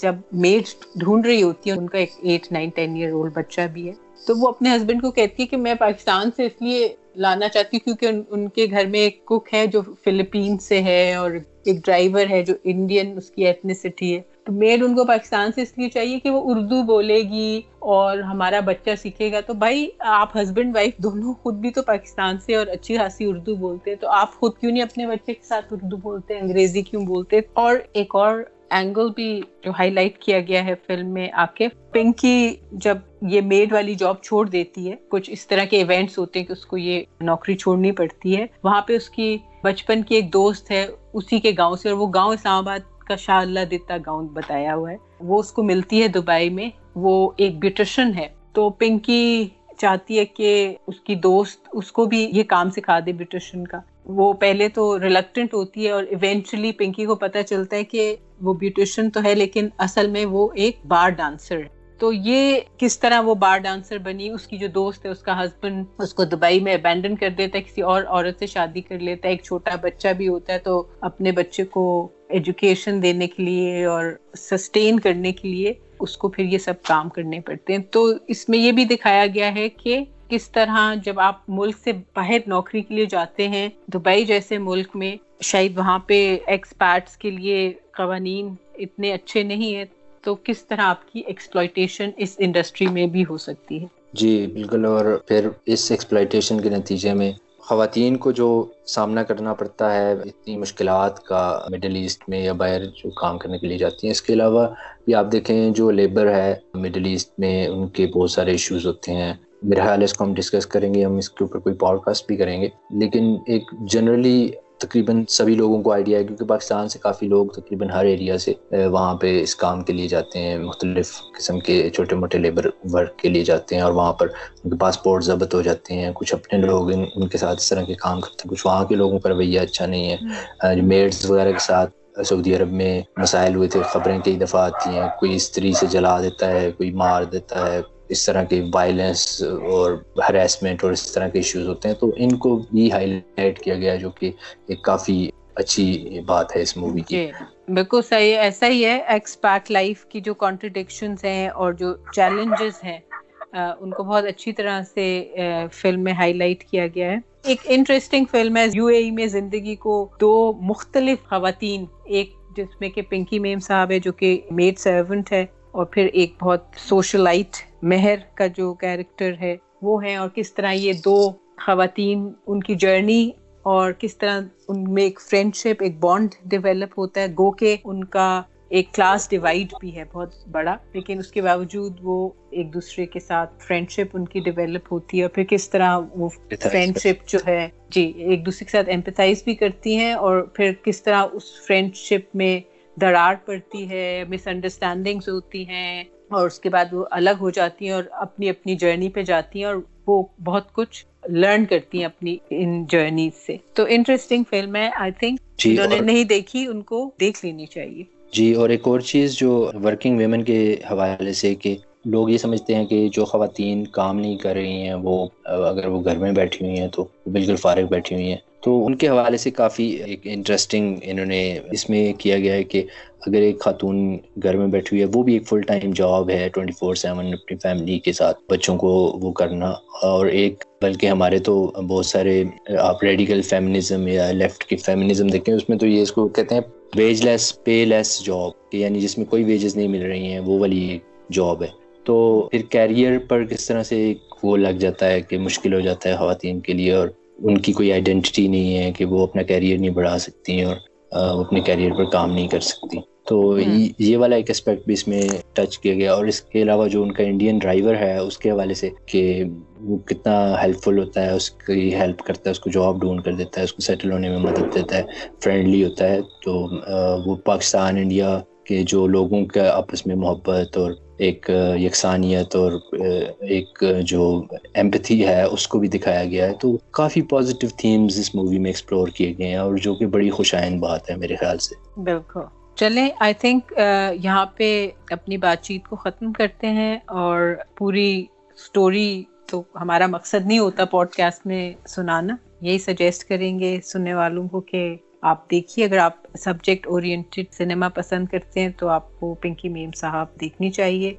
جب میڈ ڈھونڈ رہی ہوتی ہے ان کا ایک eight nine ten year old بچہ بھی ہے۔ تو وہ اپنے ہسبینڈ کو کہتی ہے کہ میں پاکستان سے اس لیے لانا چاہتی ہوں کیونکہ ان کے گھر میں ایک کک ہے جو فلپین سے ہے اور ایک ڈرائیور ہے جو انڈین اس کی ایتھنیسٹی ہے۔ تو میڈ ان کو پاکستان سے اس لیے چاہیے کہ وہ اردو بولے گی اور ہمارا بچہ سیکھے گا۔ تو بھائی، آپ ہسبینڈ وائف دونوں خود بھی تو پاکستان سے اور اچھی خاصی اردو بولتے ہیں۔ تو آپ خود کیوں نہیں اپنے بچے کے ساتھ اردو بولتے، انگریزی کیوں بولتے؟ اور ایک اور اینگل بھی جو ہائی لائٹ کیا گیا ہے فلم میں آ کے پنکی جب یہ میڈ والی جاب چھوڑ دیتی ہے، کچھ اس طرح کے ایونٹس ہوتے ہیں کہ اس کو یہ نوکری چھوڑنی پڑتی ہے. وہاں پہ اس کی بچپن کی ایک دوست ہے، اسی کے گاؤں سے، اور وہ گاؤں اسلام آباد کا شاہ اللہ دیتا گاؤں بتایا ہوا ہے. وہ اس کو ملتی ہے دبئی میں، وہ ایک بیوٹیشن ہے. تو پنکی چاہتی ہے کہ اس کی دوست اس کو بھی یہ کام سکھا دے بیوٹیشن کا. وہ پہلے تو ریلیکٹنٹ ہوتی ہے اور ایونچولی پنکی کو پتہ چلتا ہے کہ وہ بیوٹیشن تو ہے لیکن اصل میں وہ ایک بار ڈانسر ہے۔ تو یہ کس طرح وہ بار ڈانسر بنی؟ اس کی جو دوست ہے، اس کا ہسبینڈ اس کو دبئی میں ابینڈن کر دیتا ہے، کسی اور عورت سے شادی کر لیتا ہے۔ ایک چھوٹا بچہ بھی ہوتا ہے تو اپنے بچے کو ایجوکیشن دینے کے لیے اور سسٹین کرنے کے لیے اس کو پھر یہ سب کام کرنے پڑتے ہیں۔ تو اس میں یہ بھی دکھایا گیا ہے کہ کس طرح جب آپ ملک سے باہر نوکری کے لیے جاتے ہیں، دبئی جیسے ملک میں شاید وہاں پہ ایکسپیرٹس کے لیے قوانین اتنے اچھے نہیں ہیں، تو کس طرح آپ کی ایکسپلائٹیشن اس انڈسٹری میں بھی ہو سکتی ہے؟ جی بالکل، اور پھر اس ایکسپلائٹیشن کے نتیجے میں خواتین کو جو سامنا کرنا پڑتا ہے اتنی مشکلات کا مڈل ایسٹ میں یا باہر جو کام کرنے کے لیے جاتی ہیں، اس کے علاوہ بھی آپ دیکھیں جو لیبر ہے مڈل ایسٹ میں، ان کے بہت سارے ایشوز ہوتے ہیں۔ میرا خیال ہے اس کو ہم ڈسکس کریں گے ہم اس کے اوپر کوئی پوڈ کاسٹ بھی کریں گے۔ لیکن ایک جنرلی تقریباً سبھی لوگوں کو آئیڈیا ہے کیونکہ پاکستان سے کافی لوگ تقریباً ہر ایریا سے وہاں پہ اس کام کے لیے جاتے ہیں۔ مختلف قسم کے چھوٹے موٹے لیبر ورک کے لیے جاتے ہیں اور وہاں پر ان کے پاسپورٹ ضبط ہو جاتے ہیں۔ کچھ اپنے لوگ ان کے ساتھ اس طرح کے کام کرتے ہیں کچھ وہاں کے لوگوں کا رویہ اچھا نہیں ہے۔ جو میڈس وغیرہ کے ساتھ سعودی عرب میں مسائل ہوئے تھے خبریں کئی دفعہ آتی ہیں کوئی استری سے جلا دیتا ہے کوئی مار دیتا ہے اس طرح کے وائلنس اور ہراسمنٹ اور اس طرح کے ایشوز ہوتے ہیں، تو ان کو بھی ہائی لائٹ کیا گیا جو کہ ایک کافی اچھی بات ہے اس مووی کی۔ جی، بالکل صحیح، ایسا ہی ہے ایکسپیکٹ لائف کی جو کانٹرڈکشنز ہیں اور جو چیلنجز ہیں ان کو بہت اچھی طرح سے فلم میں ہائی لائٹ کیا گیا ہے۔ ایک انٹرسٹنگ فلم ہے، یو اے ای میں زندگی کو دو مختلف خواتین، ایک جس میں کہ پنکی میم صاحب ہے جو کہ میڈ سرونٹ ہے اور پھر ایک بہت سوشلائٹ مہر کا جو کیریکٹر ہے وہ ہے اور کس طرح یہ دو خواتین ان کی جرنی اور کس طرح ان میں ایک فرینڈ شپ ایک بانڈ ڈیولپ ہوتا ہے۔ گو کے ان کا ایک کلاس ڈیوائڈ بھی ہے بہت بڑا۔ لیکن اس کے باوجود وہ ایک دوسرے کے ساتھ فرینڈ شپ ان کی ڈیولپ ہوتی ہے۔ اور پھر کس طرح وہ فرینڈ شپ جو ہے جی ایک دوسرے کے ساتھ ایمپتائز بھی کرتی ہیں اور پھر کس طرح اس فرینڈ شپ میں دراڑ پڑتی ہے مس انڈرسٹینڈنگس ہوتی ہیں۔ اور اس کے بعد وہ الگ ہو جاتی ہیں اور اپنی اپنی جرنی پہ جاتی ہیں اور وہ بہت کچھ لرن کرتی ہیں اپنی ان جرنی سے۔ تو انٹرسٹنگ فلم ہے آئی تھنک جنہوں نے نہیں دیکھی ان کو دیکھ لینی چاہیے۔ جی اور ایک اور چیز جو ورکنگ ویمن کے حوالے سے کہ لوگ یہ سمجھتے ہیں کہ جو خواتین کام نہیں کر رہی ہیں، وہ اگر وہ گھر میں بیٹھی ہوئی ہیں تو بالکل فارغ بیٹھی ہوئی ہیں۔ تو ان کے حوالے سے کافی ایک انٹرسٹنگ انہوں نے اس میں کیا گیا ہے کہ اگر ایک خاتون گھر میں بیٹھی ہوئی ہے، وہ بھی ایک فل ٹائم جاب ہے ٹوئنٹی فور سیون اپنی فیملی کے ساتھ، بچوں کو وہ کرنا۔ اور ایک، بلکہ ہمارے تو بہت سارے آپ ریڈیکل فیمنزم یا لیفٹ کی فیمنزم دیکھیں، اس میں تو یہ اس کو کہتے ہیں ویج لیس پے لیس جاب یعنی جس میں کوئی ویجز نہیں مل رہی ہیں، وہ والی جاب ہے۔ تو پھر کیریئر پر کس طرح سے ایک وہ لگ جاتا ہے کہ مشکل ہو جاتا ہے خواتین کے لیے اور ان کی کوئی آئیڈینٹی نہیں ہے کہ وہ اپنا کیریئر نہیں بڑھا سکتی اور وہ اپنے کیریئر پر کام نہیں کر سکتی تو یہ والا ایک اسپیکٹ بھی اس میں ٹچ کیا گیا اور اس کے علاوہ جو ان کا انڈین ڈرائیور ہے اس کے حوالے سے کہ وہ کتنا ہیلپ فل ہوتا ہے اس کی ہیلپ کرتا ہے اس کو جاب ڈھونڈ کر دیتا ہے اس کو سیٹل ہونے میں مدد دیتا ہے فرینڈلی ہوتا ہے۔ تو وہ پاکستان انڈیا کے جو لوگوں کا آپس میں محبت اور ایک یکسانیت اور ایک جو ایمپتھی ہے، اس کو بھی دکھایا گیا ہے۔ تو کافی پازیٹیو تھیمز اس مووی میں ایکسپلور کیے گئے ہیں اور جو کہ بڑی خوش آئند بات ہے میرے خیال سے۔ بالکل۔ چلیں آئی تھنک یہاں پہ اپنی بات چیت کو ختم کرتے ہیں اور پوری اسٹوری تو ہمارا مقصد نہیں ہوتا پوڈ کاسٹ میں سنانا۔ یہی سجیسٹ کریں گے سننے والوں کو کہ آپ دیکھیے، اگر آپ سبجیکٹ اورینٹیڈ سنیما پسند کرتے ہیں تو آپ کو پنکی میم صاحب دیکھنی چاہیے۔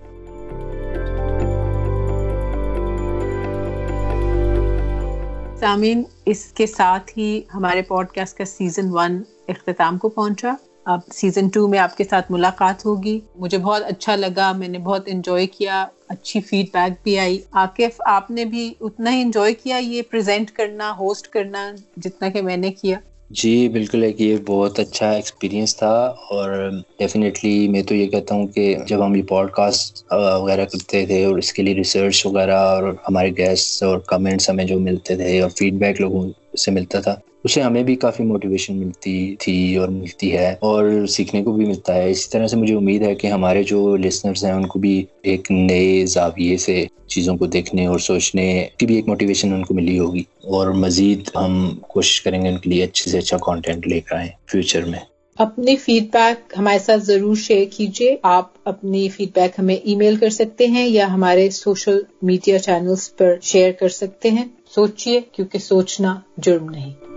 سامعین، اس کے ساتھ ہی ہمارے پوڈ کاسٹ کا سیزن ون اختتام کو پہنچا۔ اب سیزن ٹو میں آپ کے ساتھ ملاقات ہوگی۔ مجھے بہت اچھا لگا، میں نے بہت انجوائے کیا، اچھی فیڈ بیک بھی آئی۔ عاقف، آپ نے بھی اتنا ہی انجوائے کیا یہ پریزنٹ کرنا ہوسٹ کرنا جتنا کہ میں نے کیا۔ جی بالکل، ایک یہ بہت اچھا ایکسپیرینس تھا اور ڈیفینیٹلی میں تو یہ کہتا ہوں کہ جب ہم یہ پوڈ کاسٹ وغیرہ کرتے تھے اور اس کے لیے ریسرچ وغیرہ اور ہمارے گیسٹ اور کمنٹس ہمیں جو ملتے تھے اور فیڈ بیک لوگوں سے ملتا تھا۔ اسے ہمیں بھی کافی موٹیویشن ملتی تھی اور ملتی ہے اور سیکھنے کو بھی ملتا ہے۔ اسی طرح سے مجھے امید ہے کہ ہمارے جو لسنرز ہیں، ان کو بھی ایک نئے زاویے سے چیزوں کو دیکھنے اور سوچنے کی بھی ایک موٹیویشن ان کو ملی ہوگی۔ اور مزید ہم کوشش کریں گے ان کے لیے اچھے سے اچھا کانٹینٹ لے کر آئیں فیوچر میں۔ اپنی فیڈ بیک ہمارے ساتھ ضرور شیئر کیجیے۔ آپ اپنی فیڈ بیک ہمیں ای میل کر سکتے ہیں یا ہمارے سوشل میڈیا چینلز پر شیئر کر سکتے ہیں۔ سوچئے کیونکہ سوچنا جرم نہیں۔